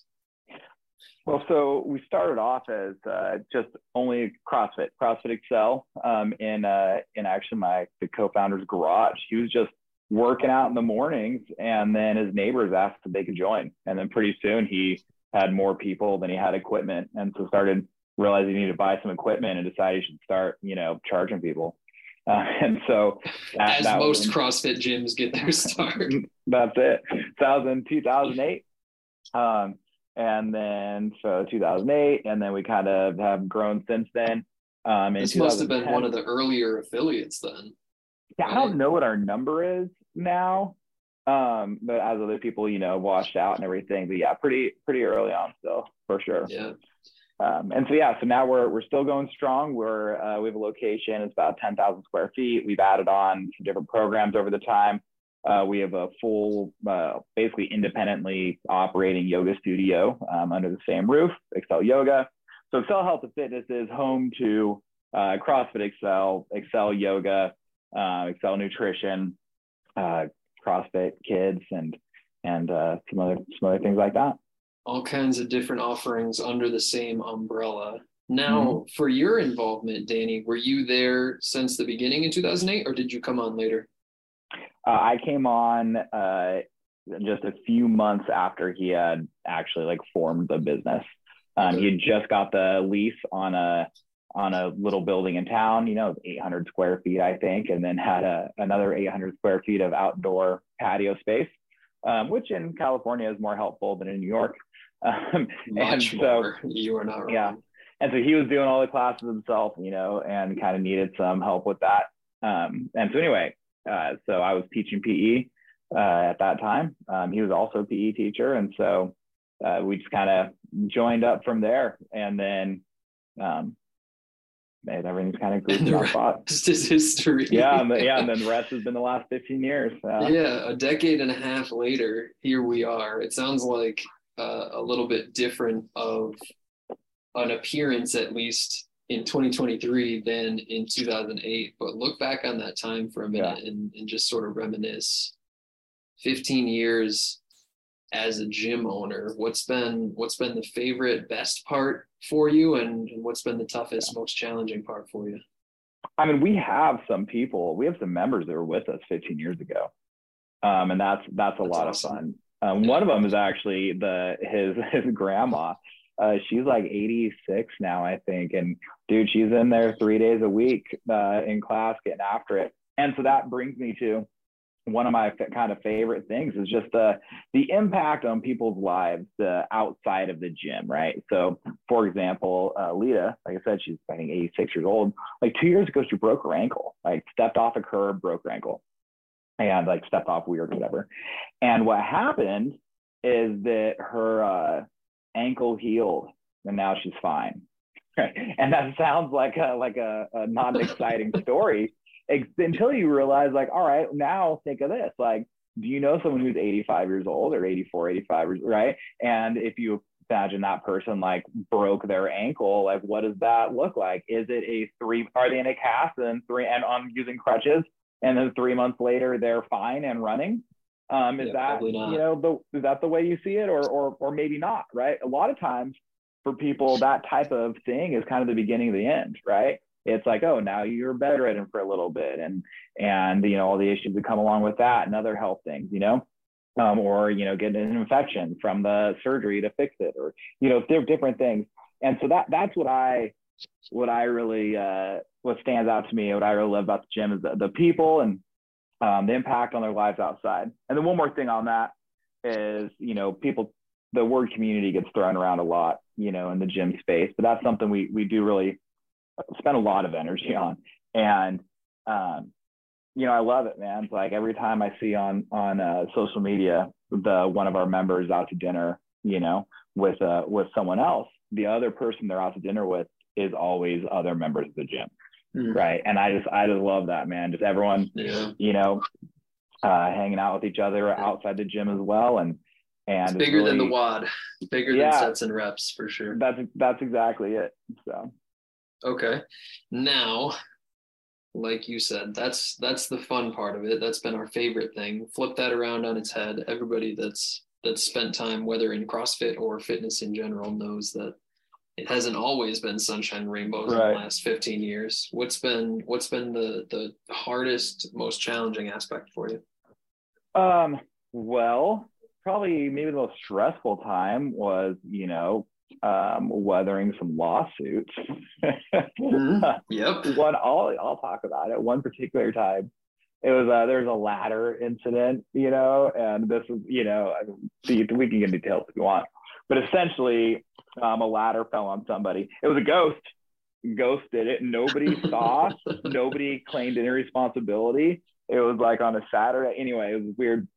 Well, so we started off as uh, just only CrossFit, CrossFit Excel, um, in uh, in actually my the co-founder's garage. He was just working out in the mornings, and then his neighbors asked if they could join, and then pretty soon he had more people than he had equipment, and so started realizing he needed to buy some equipment and decided he should start, you know, charging people. Uh, and so that, as that most was, CrossFit gyms get their start. that's it. 2000, 2008. Um, and then so 2008, and then we kind of have grown since then. Um, this must have been one of the earlier affiliates then. Yeah, right? I don't know what our number is now, um, but as other people, you know, washed out and everything. But yeah, pretty pretty early on still for sure. Yeah. Um, and so yeah, so now we're we're still going strong. We're uh, we have a location. It's about 10,000 square feet. We've added on some different programs over the time. Uh, we have a full, uh, basically independently operating yoga studio um, under the same roof, Excel Yoga. So Excel Health and Fitness is home to uh, CrossFit Excel, Excel Yoga, uh, Excel Nutrition, uh, CrossFit Kids, and and some other some other things like that. All kinds of different offerings under the same umbrella. Now, mm-hmm. for your involvement, Danny, were you there since the beginning in 2008, or did you come on later? Uh, I came on uh, just a few months after he had actually like formed the business. Um, he had just got the lease on a on a little building in town, you know, 800 square feet, I think, and then had a, another 800 square feet of outdoor patio space, um, which in California is more helpful than in New York. Um, Much and more. So, you are not wrong. Yeah. And so he was doing all the classes himself, you know, and kind of needed some help with that. Um, and so anyway, uh, so I was teaching PE uh, at that time. Um, he was also a PE teacher, and so uh, we just kind of joined up from there, and then um, and everything's kind of grouped in our spot. Just his history. yeah, and the, yeah, and then the rest has been the last 15 years. Uh, yeah, a decade and a half later, here we are. It sounds like uh, a little bit different of an appearance, at least in 2023 than in 2008. But look back on that time for a minute yeah. and, and just sort of reminisce. 15 years as a gym owner what's been what's been the favorite best part for you and, and what's been the toughest most challenging part for you i mean we have some people we have some members that were with us 15 years ago um, and that's that's a that's lot awesome. of fun um, one of them is actually the his his grandma uh, she's like 86 now, I think. And dude, she's in there three days a week uh, in class getting after it. And so that brings me to one of my kind of favorite things is just the the impact on people's lives uh, outside of the gym, right? So, for example, uh, Lita, like I said, she's I think 86 years old. Like two years ago, she broke her ankle. Like stepped off a curb, broke her ankle, and like step off weird, whatever. And what happened is that her uh, ankle healed and now she's fine. and that sounds like a like a, a non-exciting story until you realize like, all right, now think of this. Like, do you know someone who's 85 years old or 84, 85, right? And if you imagine that person like broke their ankle. Like, what does that look like? Is it a three? Are they in a cast and three and on using crutches, and then three months later they're fine and running? Um, is Yeah, that you know the is that the way you see it, or or or maybe not? Right. A lot of times for people, that type of thing is kind of the beginning of the end. Right. It's like, oh, now you're bedridden for a little bit, and and you know all the issues that come along with that, and other health things. You know, um, or you know getting an infection from the surgery to fix it or you know there are different things and so that that's what i what i really uh, what stands out to me what i really love about the gym is the, the people and um, the impact on their lives outside and then one more thing on that is you know people the word community gets thrown around a lot you know in the gym space but that's something we we do really spend a lot of energy on and um, you know, I love it, man. It's like every time I see on on uh, social media the one of our members out to dinner, you know, with uh with someone else, the other person they're out to dinner with is always other members of the gym, Mhm. right? And I just I just love that, man. Just everyone, Yeah. you know, uh, hanging out with each other outside the gym as well, and and It's it's bigger than the really- WOD, bigger Yeah. than sets and reps for sure. That's that's exactly it. So Okay. Now, like you said, that's that's the fun part of it. That's been our favorite thing. Flip that around on its head. Everybody that's that's spent time, whether in CrossFit or fitness in general, knows that it hasn't always been sunshine and rainbows in the last 15 years. What's been what's been the the hardest, most challenging aspect for you? Um, well, probably maybe the most stressful time was, you know, um, weathering some lawsuits. Yep. One, I'll I'll talk about it. One particular time, it was uh, there was a ladder incident, you know, and this was, you know, I mean, we can get details if you want, but essentially, um, a ladder fell on somebody. It was a ghost. Ghost did it. Nobody saw. Nobody claimed any responsibility. It was like on a Saturday. Anyway, it was weird.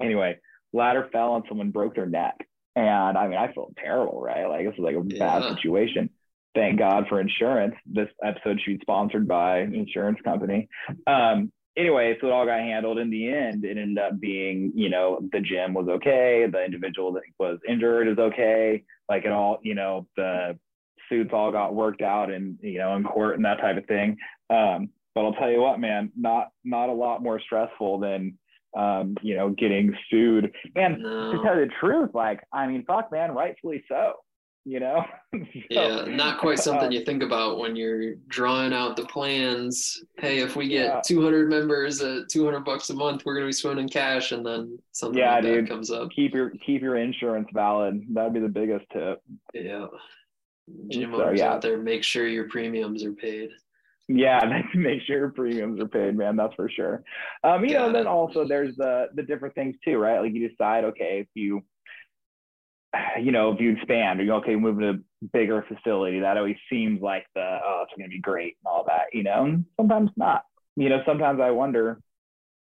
Anyway, ladder fell and someone broke their neck. And I mean, I felt terrible, right? Like this was like a bad situation. Thank God for insurance. This episode should be sponsored by an insurance company. Um, anyway, so it all got handled. In the end, it ended up being, you know, the gym was okay. The individual that was injured is okay. Like it all, you know, the suits all got worked out and you know in court and that type of thing. Um, but I'll tell you what, man, not not a lot more stressful than um, you know getting sued. And to tell you the truth, like I mean, fuck, man, rightfully so. You know. So, Yeah, not quite something um, you think about when you're drawing out the plans. Hey, if we get Yeah. 200 members at 200 bucks a month, we're gonna be swimming in cash, and then something Yeah, like that dude. comes up. keep your keep your insurance valid. That'd be the biggest tip. Yeah, gym So, yeah. out there, make sure your premiums are paid. Yeah, make sure your premiums are paid, man. That's for sure. Um, you know, and then also there's the the different things too, right? Like you decide, okay, if you you know, if you expand or you okay, move to a bigger facility, that always seems like the oh, it's gonna be great and all that, you know. Sometimes not. You know, sometimes I wonder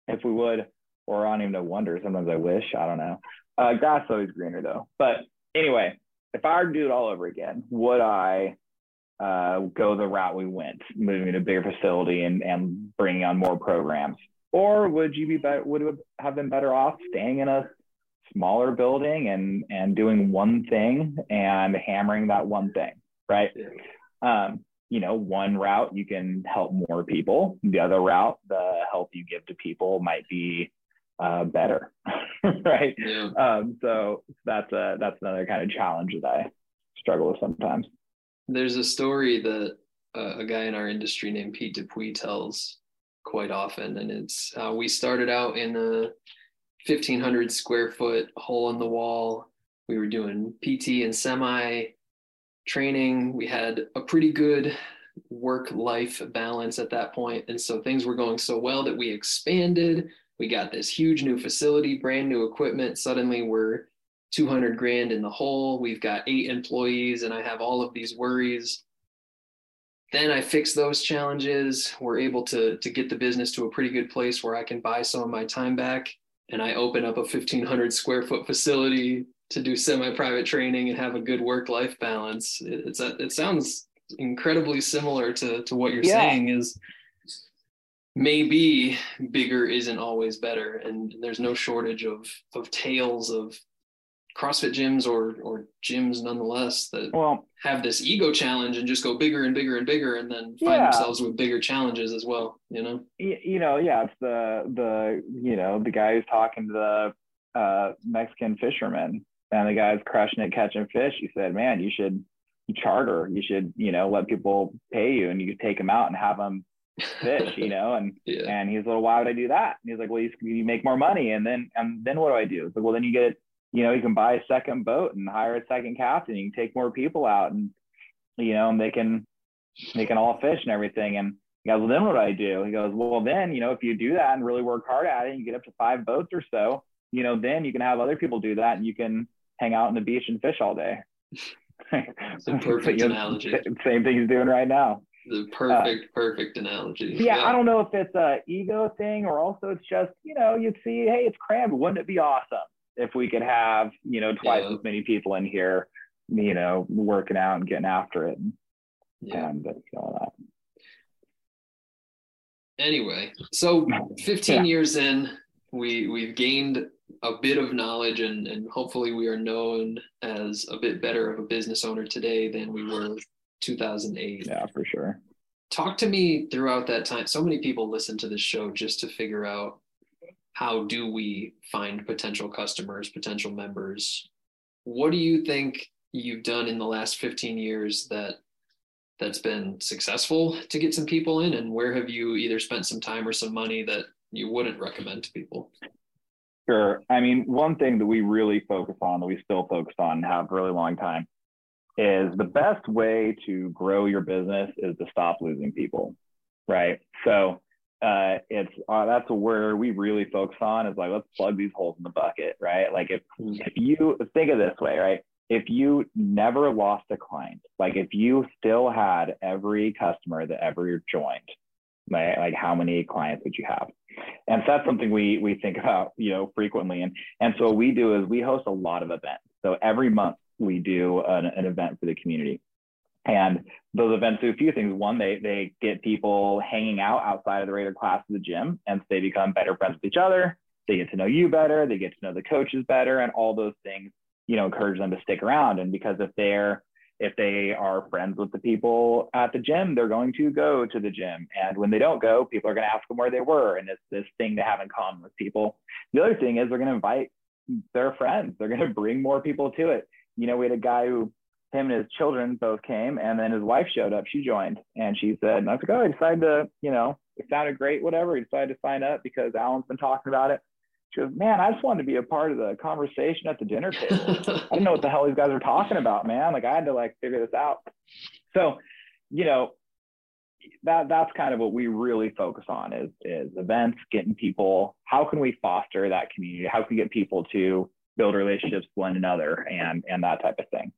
if we would, or I don't even know wonder. Sometimes I wish. I don't know. Uh, grass always greener though. But anyway, if I were to do it all over again, would I uh, go the route we went, moving to a bigger facility and, and bringing on more programs? Or would you be better, would have been better off staying in a smaller building and, and doing one thing and hammering that one thing, right? Um, you know, one route you can help more people. The other route, the help you give to people might be uh, better, right? Yeah, Um, so that's a that's another kind of challenge that I struggle with sometimes. there's a story that uh, a guy in our industry named Pete Dupuis tells quite often, and it's uh, we started out in a 1500 square foot hole in the wall. We were doing PT and semi training. We had a pretty good work life balance at that point. And so things were going so well that we expanded. We got this huge new facility, brand new equipment. Suddenly we're 200 grand in the hole. We've got eight employees, and I have all of these worries. Then I fix those challenges. We're able to, to get the business to a pretty good place where I can buy some of my time back. And I open up a 1,500 square foot facility to do semi private training and have a good work life balance. It, it's a, it sounds incredibly similar to, to what you're Yeah. saying is maybe bigger isn't always better and there's no shortage of of tales of CrossFit gyms or or gyms nonetheless that Well, have this ego challenge and just go bigger and bigger and bigger and then find Yeah. themselves with bigger challenges as well, you know? you know, yeah, it's the the you know the guy who's talking to the uh, Mexican fisherman, and the guy's crushing it catching fish. He said, "Man, you should charter. You should you know let people pay you, and you could take them out and have them fish. You know." And Yeah. and he's like, well, "Why would I do that?" And he's like, "Well, you, you make more money, and then and then what do I do?" It's like, "Well, then you get you know you can buy a second boat and hire a second captain. You can take more people out, and you know and they can they can all fish and everything." And he goes, well, then what do I do? He goes, well, then, you know, if you do that and really work hard at it and you get up to five boats or so, you know, then you can have other people do that and you can hang out on the beach and fish all day. It's a perfect You know, analogy. Same thing he's doing right now. The uh, perfect, perfect analogy. Yeah, I don't know if it's a ego thing or also it's just, you know, you'd see, hey, it's crammed. Wouldn't it be awesome if we could have, you know, twice Yeah. as many people in here, you know, working out and getting after it and, Yeah. and all that. Anyway, so 15 Yeah. years in, we we've gained a bit of knowledge and and hopefully we are known as a bit better of a business owner today than we were 2008. Yeah, for sure. Talk to me throughout that time. So many people listen to this show just to figure out how do we find potential customers, potential members. What do you think you've done in the last 15 years that that's been successful to get some people in and where have you either spent some time or some money that you wouldn't recommend to people? Sure. I mean, one thing that we really focus on, that we still focus on and have really long time, is the best way to grow your business is to stop losing people, right? So uh, it's uh, that's where we really focus on is like let's plug these holes in the bucket, right? Like if if you think of this way, right? If you never lost a client, like if you still had every customer that ever joined, right? Like how many clients would you have? And so that's something we we think about, you know, frequently. And and so what we do is we host a lot of events. So every month we do an, an event for the community. And those events do a few things. One, they they get people hanging out outside of the regular class of the gym, and so they become better friends with each other. They get to know you better. They get to know the coaches better, and all those things, you know, encourage them to stick around. And because if they're if they are friends with the people at the gym, they're going to go to the gym. And when they don't go, people are going to ask them where they were. And it's this thing to have in common with people. The other thing is they're going to invite their friends. They're going to bring more people to it. You know, we had a guy who, him and his children both came, and then his wife showed up. She joined, and she said, and I was like, oh, I decided to, you know, it sounded great, whatever. He decided to sign up because Alan's been talking about it. She goes, man, I just wanted to be a part of the conversation at the dinner table. I didn't know what the hell these guys are talking about, man. Like I had to like figure this out. So, you know, that that's kind of what we really focus on is is events, getting people. How can we foster that community? How can we get people to build relationships with one another and and that type of thing?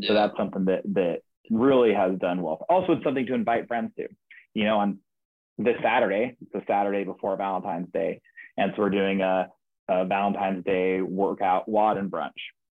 So that's something that that really has done well. Also, it's something to invite friends to. You know, on this Saturday, it's the Saturday before Valentine's Day, and so we're doing a, a Valentine's Day workout WOD and brunch,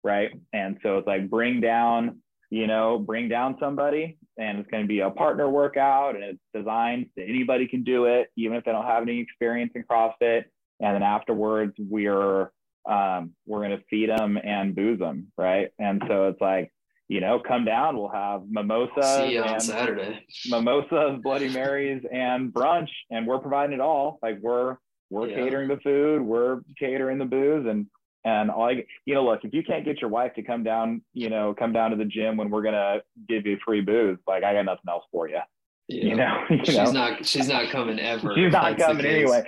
right? And so it's like bring down, you know, bring down somebody, and it's going to be a partner workout, and it's designed that anybody can do it, even if they don't have any experience in CrossFit. And then afterwards, we're um, we're going to feed them and booze them, right? And so it's like you know, come down. We'll have mimosa. See you on Saturday. mimosas, Bloody Marys, and brunch, and we're providing it all. Like we're we're Yeah. catering the food, we're catering the booze, and and all I, you know, look, if you can't get your wife to come down, you know, come down to the gym when we're gonna give you free booze, like I got nothing else for you. Yeah. You know, you she's know? not she's not coming ever. She's not coming anyway.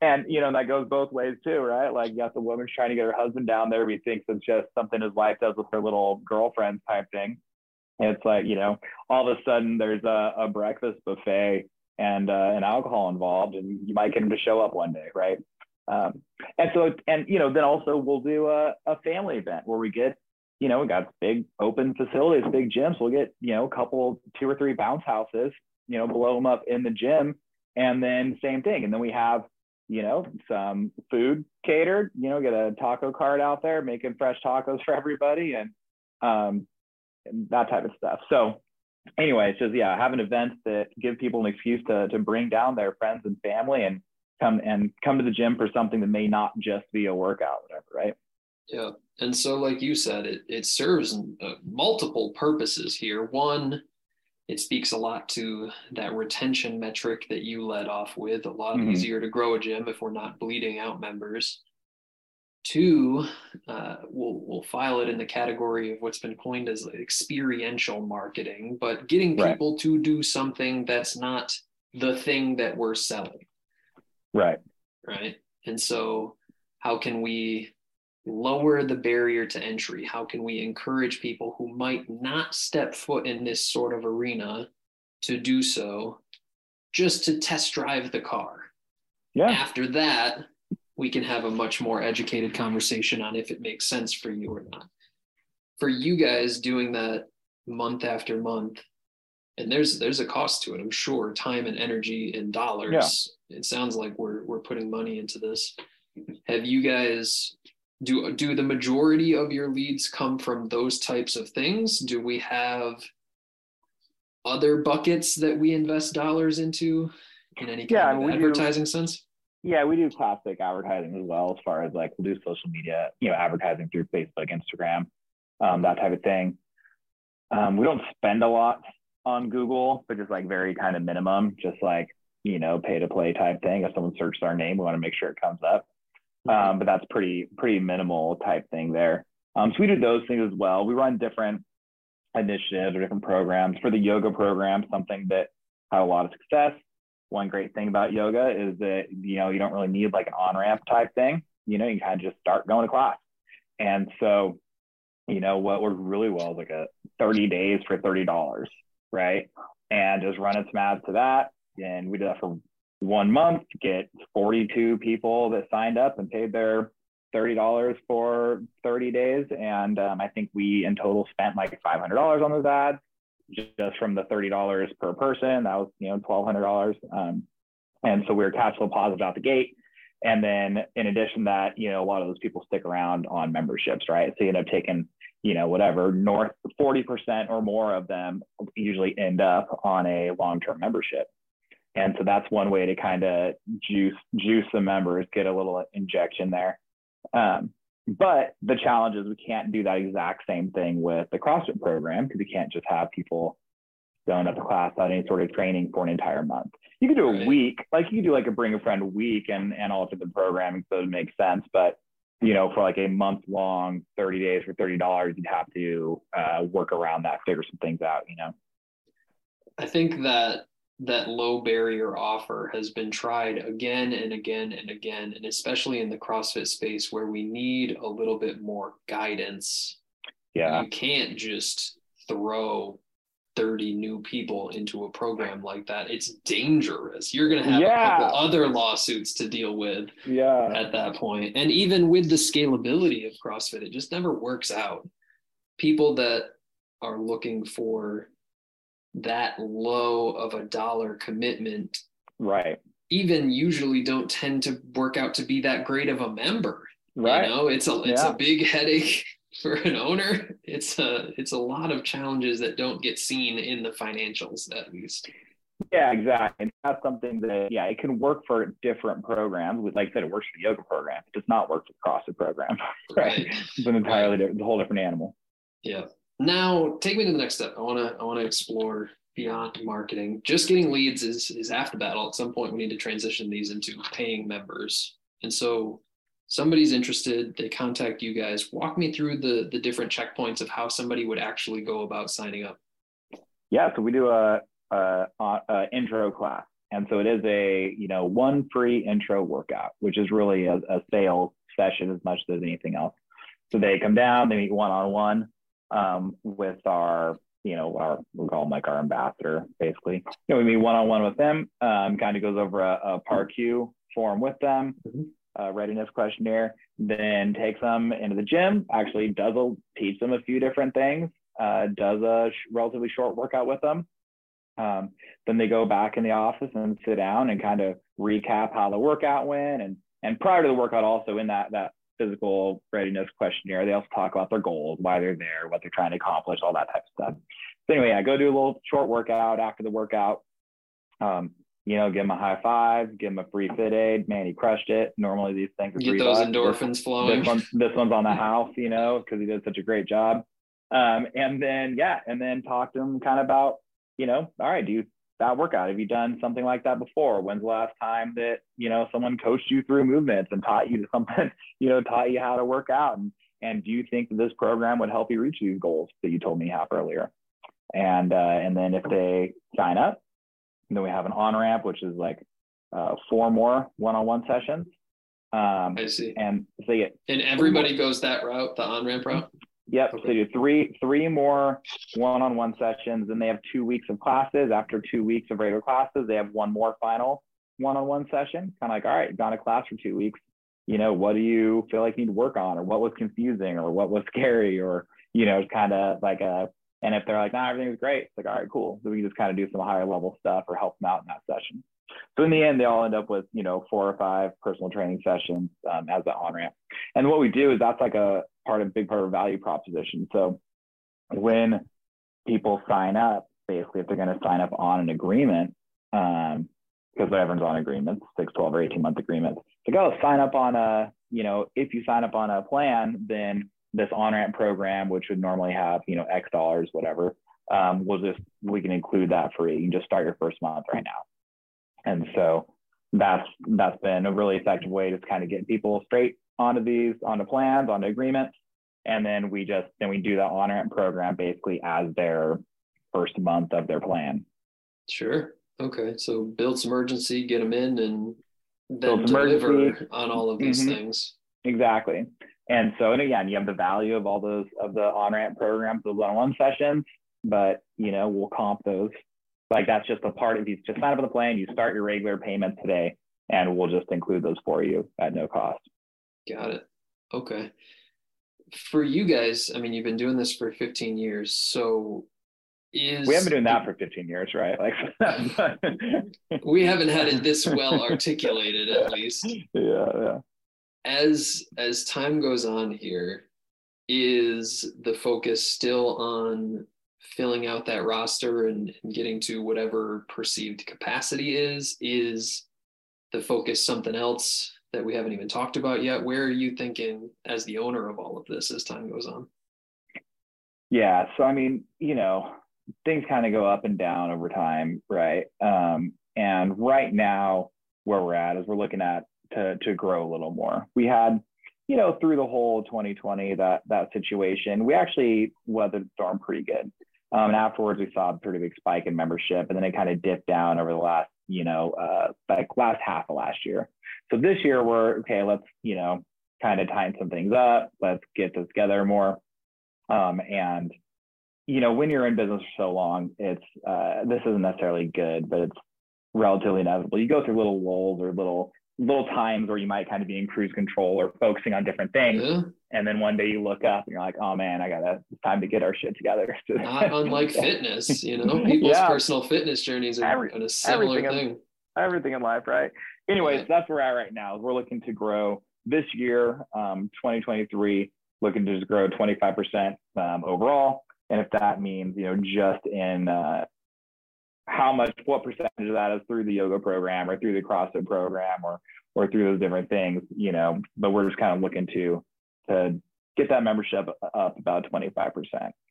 And you know, that goes both ways too, right? Like you got the woman trying to get her husband down there, but he thinks it's just something his wife does with her little girlfriends type thing. It's like, you know, all of a sudden there's a, a breakfast buffet and uh, an alcohol involved, and you might get him to show up one day, right? Um, and so, and you know, then also we'll do a, a family event where we get, you know, we got big open facilities, big gyms. We'll get, you know, a couple, two or three bounce houses, you know, blow them up in the gym, and then same thing. And then we have, you know, some food catered. You know, get a taco cart out there making fresh tacos for everybody, and um, and that type of stuff. So anyway, it's just yeah, having events that give people an excuse to to bring down their friends and family and come and come to the gym for something that may not just be a workout, whatever, right? Yeah. And so, like you said, it, it serves uh, multiple purposes here. One, it speaks a lot to that retention metric that you led off with. A lot mm-hmm. easier to grow a gym if we're not bleeding out members. Two, uh, we'll, we'll file it in the category of what's been coined as experiential marketing, but getting people right. to do something that's not the thing that we're selling. Right. Right. And so, how can we lower the barrier to entry? How can we encourage people who might not step foot in this sort of arena to do so just to test drive the car? Yeah. After that, we can have a much more educated conversation on if it makes sense for you or not. For you guys doing that month after month, and there's there's a cost to it, I'm sure, time and energy and dollars. Yeah. It sounds like we're we're putting money into this. Have you guys do do the majority of your leads come from those types of things? Do we have other buckets that we invest dollars into in any kind yeah, of advertising do, sense? Yeah, we do classic advertising as well, as far as like we'll do social media, you know, advertising through Facebook, Instagram, um, that type of thing. Um, we don't spend a lot on Google, but just like very kind of minimum, just like you know, pay to play type thing. If someone searches our name, we want to make sure it comes up. Um, but that's pretty pretty minimal type thing there. Um, so we do those things as well. We run different initiatives or different programs for the yoga program. Something that had a lot of success one great thing about yoga is that you know you don't really need like an on ramp type thing. You know, you kind of just start going to class. And so, you know, what worked really well is like a 30 days for $30, right? And just running some ads to that. And we did that for one month, get 42 people that signed up and paid their $30 for 30 days. And um, I think we in total spent like $500 on those ads just from the $30 per person. That was, you know, $1,200. Um, and so we were cash flow positive out the gate. And then in addition that, you know, a lot of those people stick around on memberships, right? So you end up taking, you know, whatever, north 40% or more of them usually end up on a long-term membership. And so that's one way to kind of juice juice the members, get a little injection there. Um, but the challenge is we can't do that exact same thing with the CrossFit program because we can't just have people going up to class without any sort of training for an entire month. You could do a week, like you could do like a bring a friend week and, and alter the programming so it makes sense. But you know, for like a month long, 30 days for $30, you'd have to uh, work around that, figure some things out, you know? I think that that low barrier offer has been tried again and again and again, and especially in the CrossFit space where we need a little bit more guidance. Yeah. You can't just throw 30 new people into a program like that. It's dangerous. You're going to have yeah. a couple other lawsuits to deal with yeah. at that point. And even with the scalability of CrossFit, it just never works out. People that are looking for that low of a dollar commitment right. even usually don't tend to work out to be that great of a member right. you know? It's a it's yeah. a big headache for an owner. It's a it's a lot of challenges that don't get seen in the financials at least. Yeah exactly. That's something that yeah it can work for different programs. Like i said it works for the yoga program. It does not work for the crossfit program. Right, right. it's an entirely right. different, a whole different animal. Yeah now take me to the next step. I want to I want to explore beyond marketing. Just getting leads is is half the battle. At some point, we need to transition these into paying members. And so, somebody's interested, they contact you guys. Walk me through the the different checkpoints of how somebody would actually go about signing up. Yeah, so we do a, a, a intro class, and so it is a you know one free intro workout, which is really a, a sales session as much as anything else. So they come down, they meet one on one um, with our, you know, our we call him like our ambassador, basically. You know, we meet one on one with them. Um, kind of goes over a, a PAR-Q form with them, mm-hmm. readiness questionnaire. Then takes them into the gym. Actually, does a, teach them a few different things. Uh, does a sh- relatively short workout with them. Um, then they go back in the office and sit down and kind of recap how the workout went and and prior to the workout also in that that physical readiness questionnaire. They also talk about their goals, why they're there, what they're trying to accomplish, all that type of stuff. So anyway, I go do a little short workout after the workout. Um, you know, give them a high five, give them a free FitAid. Man, he crushed it. Normally these things are Get those bucks. endorphins This, flowing. this one's this one's on the house, you know, because he did such a great job. Um, and then yeah, and then talk to him kind of about, you know, all right, do you that workout? Have you done something like that before? When's the last time that you know someone coached you through movements and taught you something, you know, taught you how to work out? And and do you think that this program would help you reach these goals that you told me have earlier? And uh, and then if they sign up, then we have an on ramp, which is like uh, four more one-on-one sessions. Um, I see. and so they get And everybody goes that route, the on ramp route. Yep. So Okay. they do three three more one-on-one sessions, and they have two weeks of classes. After two weeks of regular classes, they have one more final one-on-one session. Kind of like, all right, gone to class for two weeks. You know, what do you feel like you need to work on, or what was confusing, or what was scary, or you know, kind of like a. And if they're like, nah, everything's great, it's like, all right, cool. So we can just kind of do some higher level stuff or help them out in that session. So in the end, they all end up with you know four or five personal training sessions um, as the on ramp. And what we do is that's like a part of big part of our value proposition. So when people sign up, basically if they're going to sign up on an agreement, um, because everyone's on agreements, six, 12, or 18 month agreements. To go sign up on a, you know, if you sign up on a plan, then this on ramp program, which would normally have, you know, X dollars, whatever, um, we'll just, we can include that free. You can just start your first month right now. And so that's, that's been a really effective way to kind of get people straight onto these, onto plans, onto agreements. And then we just, then we do the on ramp program basically as their first month of their plan. Sure. Okay. So build some urgency, get them in, and then deliver urgency. on all of these Mhm. things. Exactly. And so, and again, you have the value of all those of the on ramp programs, those one on one sessions, but you know, we'll comp those. Like that's just a part of you just sign up on the plan, you start your regular payments today, and we'll just include those for you at no cost. Got it. Okay. For you guys, I mean, you've been doing this for 15 years. So is We haven't been doing that for 15 years, right? Like, we haven't had it this well articulated at least. yeah, yeah. as as time goes on here is the focus still on filling out that roster and, and getting to whatever perceived capacity is is the focus something else that we haven't even talked about yet where are you thinking as the owner of all of this as time goes on Yeah. So I mean, you know, things kind of go up and down over time, right? Um, and right now, where we're at is we're looking at to to grow a little more. We had, you know, through the whole 2020 that that situation, we actually weathered the storm pretty good. Um, and afterwards, we saw a pretty big spike in membership, and then it kind of dipped down over the last, you know, uh, like last half of last year. So this year, we're okay. Let's, you know, kind of tighten some things up. Let's get this together more. Um, and you know, when you're in business for so long, it's uh, this isn't necessarily good, but it's relatively inevitable. You go through little lulls or little little times where you might kind of be in cruise control or focusing on different things, yeah and then one day you look up and you're like, oh man, I gotta it's time to get our shit together. not unlike fitness you know people's Yeah. personal fitness journeys are Every- a similar everything thing everything in life, right? Anyways, Right. that's where we're at right now. We're looking to grow this year, um, 2023, looking to just grow 25% um, overall. And if that means, you know, just in uh, how much, what percentage of that is through the yoga program or through the CrossFit program or or through those different things, you know, but we're just kind of looking to to get that membership up about 25%.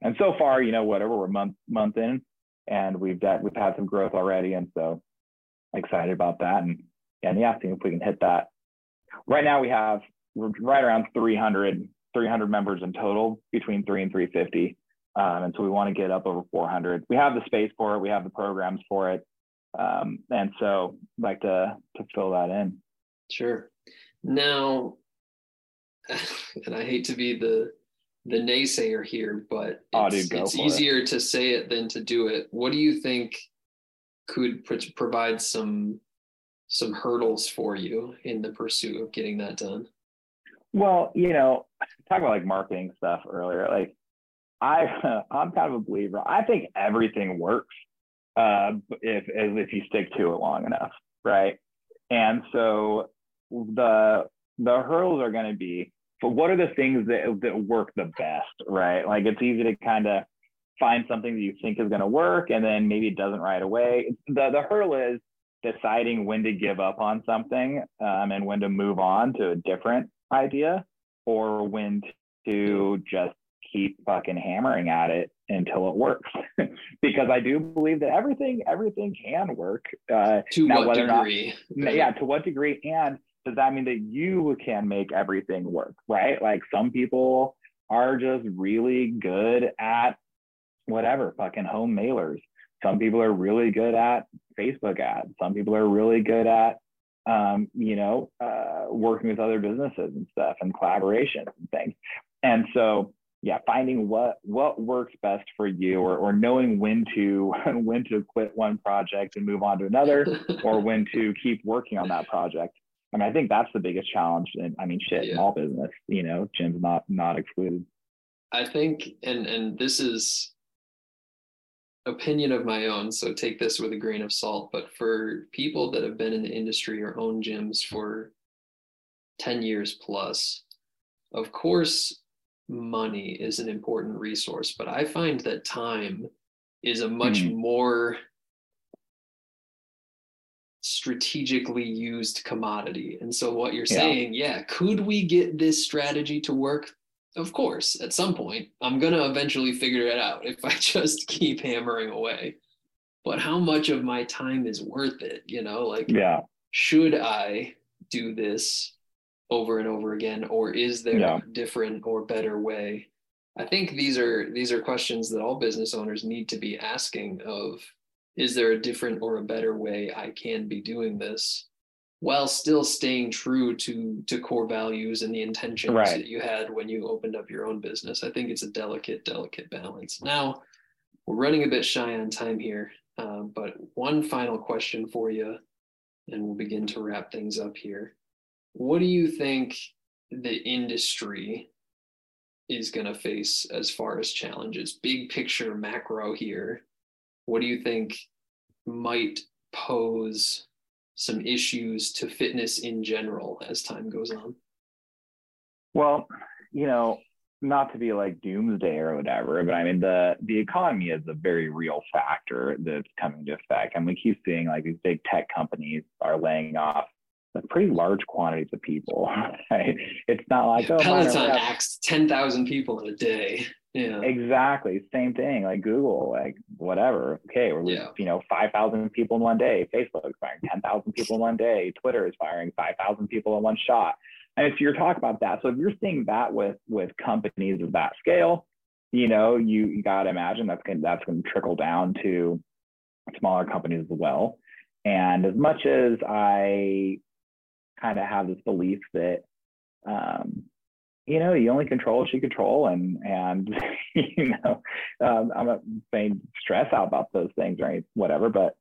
And so far, you know, whatever, we're month month in and we've got we've had some growth already. And so excited about that. And and yeah, seeing if we can hit that. Right now we have right around 300 300 members in total between three and 350. Um, and so we want to get up over 400. We have the space for it. We have the programs for it. Um, and so I'd like to to fill that in. Sure. Now, and I hate to be the the naysayer here, but Oh, it's, dude, it's for it. easier to say it than to do it. What do you think could pro- provide some some hurdles for you in the pursuit of getting that done? Well, you know, talk about like marketing stuff earlier. Like I I'm kind of a believer. I think everything works uh, if if you stick to it long enough, right? And so the the hurdles are going to be, but what are the things that that work the best, right? Like it's easy to kind of find something that you think is going to work, and then maybe it doesn't right away. The the hurdle is deciding when to give up on something um, and when to move on to a different idea or when to just keep fucking hammering at it until it works. Because i do believe that everything everything can work uh, to now, what or not- degree? yeah to what degree? And does that mean that you can make everything work right? Like some people are just really good at whatever fucking home mailers. Some people are really good at facebook ads. Some people are really good at um, you know uh, working with other businesses and stuff and collaborations and things. And so yeah finding what what works best for you or, or knowing when to when to quit one project and move on to another or when to keep working on that project. I mean, I think that's the biggest challenge. And I mean, shit, Yeah. in all business, you know, gyms not not excluded. I think, and and this is opinion of my own, so take this with a grain of salt. But for people that have been in the industry or own gyms for ten years plus, of course, money is an important resource. But I find that time is a much Mhm. more strategically used commodity. And so what you're Yeah. saying, yeah, could we get this strategy to work? Of course, at some point, I'm going to eventually figure it out if I just keep hammering away. But how much of my time is worth it? You know, like, Yeah. should I do this over and over again, or is there Yeah. a different or better way? I think these are these are questions that all business owners need to be asking of is there a different or a better way I can be doing this while still staying true to to core values and the intentions Right. that you had when you opened up your own business. I think it's a delicate, delicate balance. Now we're running a bit shy on time here, um, but one final question for you, and we'll begin to wrap things up here. What do you think the industry is going to face as far as challenges? Big picture, macro here. What do you think might pose some issues to fitness in general as time goes on? Well, you know, not to be like doomsday or whatever, but I mean the the economy is a very real factor that's coming to effect. And we keep seeing like these big tech companies are laying off pretty large quantities of people. Right? It's not like oh, Peloton have- axed 10,000 people in a day. Yeah. Exactly. Same thing. Like Google, like whatever. Okay, we're losing, Yeah. you know, five thousand people in one day. Facebook is firing ten thousand people in one day. Twitter is firing five thousand people in one shot. And if you're talking about that, so if you're seeing that with with companies of that scale, you know, you you got to imagine that's going that's going to trickle down to smaller companies as well. And as much as I kind of have this belief that um, you know, you only control what you control, and and you know, um, I'm not saying stress out about those things or any, whatever, but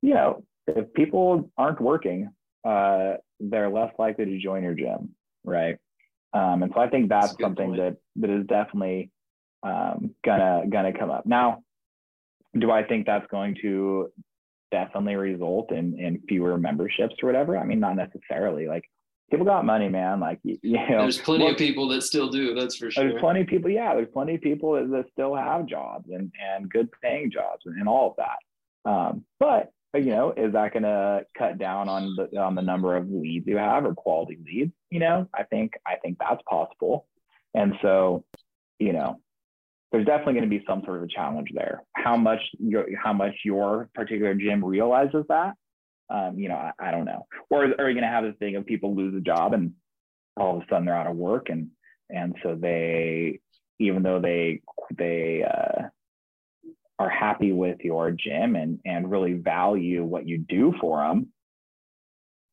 you know, if people aren't working, uh, they're less likely to join your gym, right? Um, and so I think that's, That's something point. that that is definitely um, gonna gonna come up. Now, do I think that's going to definitely result in in fewer memberships or whatever? I mean, not necessarily. Like people got money, man. Like you, you know, There's plenty what- of people that still do, that's for sure. there's plenty of people, yeah, there's plenty of people that, that still have jobs and, and good paying jobs and, and all of that. Um, but you know, is that going to cut down on the on the number of leads you have or quality leads? You know, I think I think that's possible. And so, you know, there's definitely going to be some sort of a challenge there. How much your how much your particular gym realizes that, um, you know, I, I don't know. Or are you going to have this thing of people lose a job and all of a sudden they're out of work and and so they even though they they uh, are happy with your gym and and really value what you do for them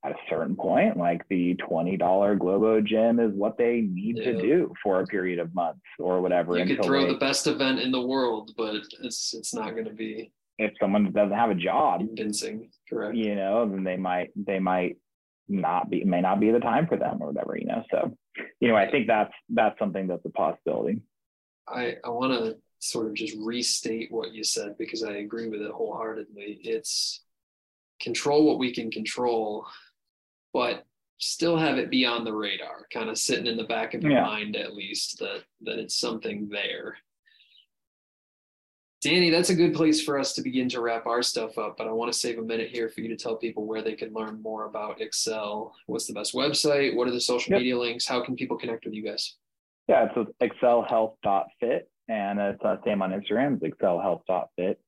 at a certain point like the $20 globo gym is what they need to do for a period of months or whatever you could throw they- the best event in the world, but it's it's not going to be if someone doesn't have a job convincing. Correct. you know then they might they might not be may not be the time for them or whatever you know so you know i think that's that's something that's a possibility I, I want to sort of just restate what you said because I agree with it wholeheartedly. It's control what we can control, but still have it be on the radar, kind of sitting in the back of your Yeah. mind at least that that it's something there. Danny, that's a good place for us to begin to wrap our stuff up. But I want to save a minute here for you to tell people where they can learn more about Excel. What's the best website? What are the social yep. media links? How can people connect with you guys? Yeah, it's excelhealth.fit, and it's the uh, same on Instagram, it's excelhealth.fit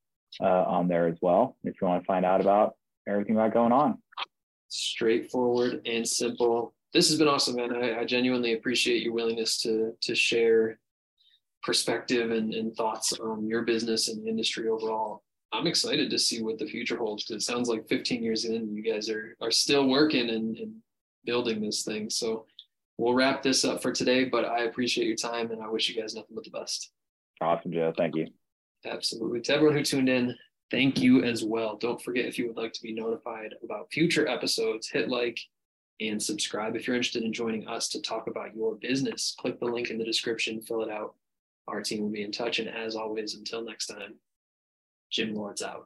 uh, on there as well. If you want to find out about everything about going on. Straightforward and simple. This has been awesome, man. I, I genuinely appreciate your willingness to to share perspective and, and thoughts on your business and the industry overall. I'm excited to see what the future holds because it sounds like 15 years in, you guys are are still working and, and building this thing. So we'll wrap this up for today, but I appreciate your time and I wish you guys nothing but the best. Awesome, Joe. Thank you. Absolutely. To everyone who tuned in, thank you as well. Don't forget if you would like to be notified about future episodes, hit like and subscribe. If you're interested in joining us to talk about your business, click the link in the description, fill it out. Our team will be in touch. And as always, until next time, Gym Lords out.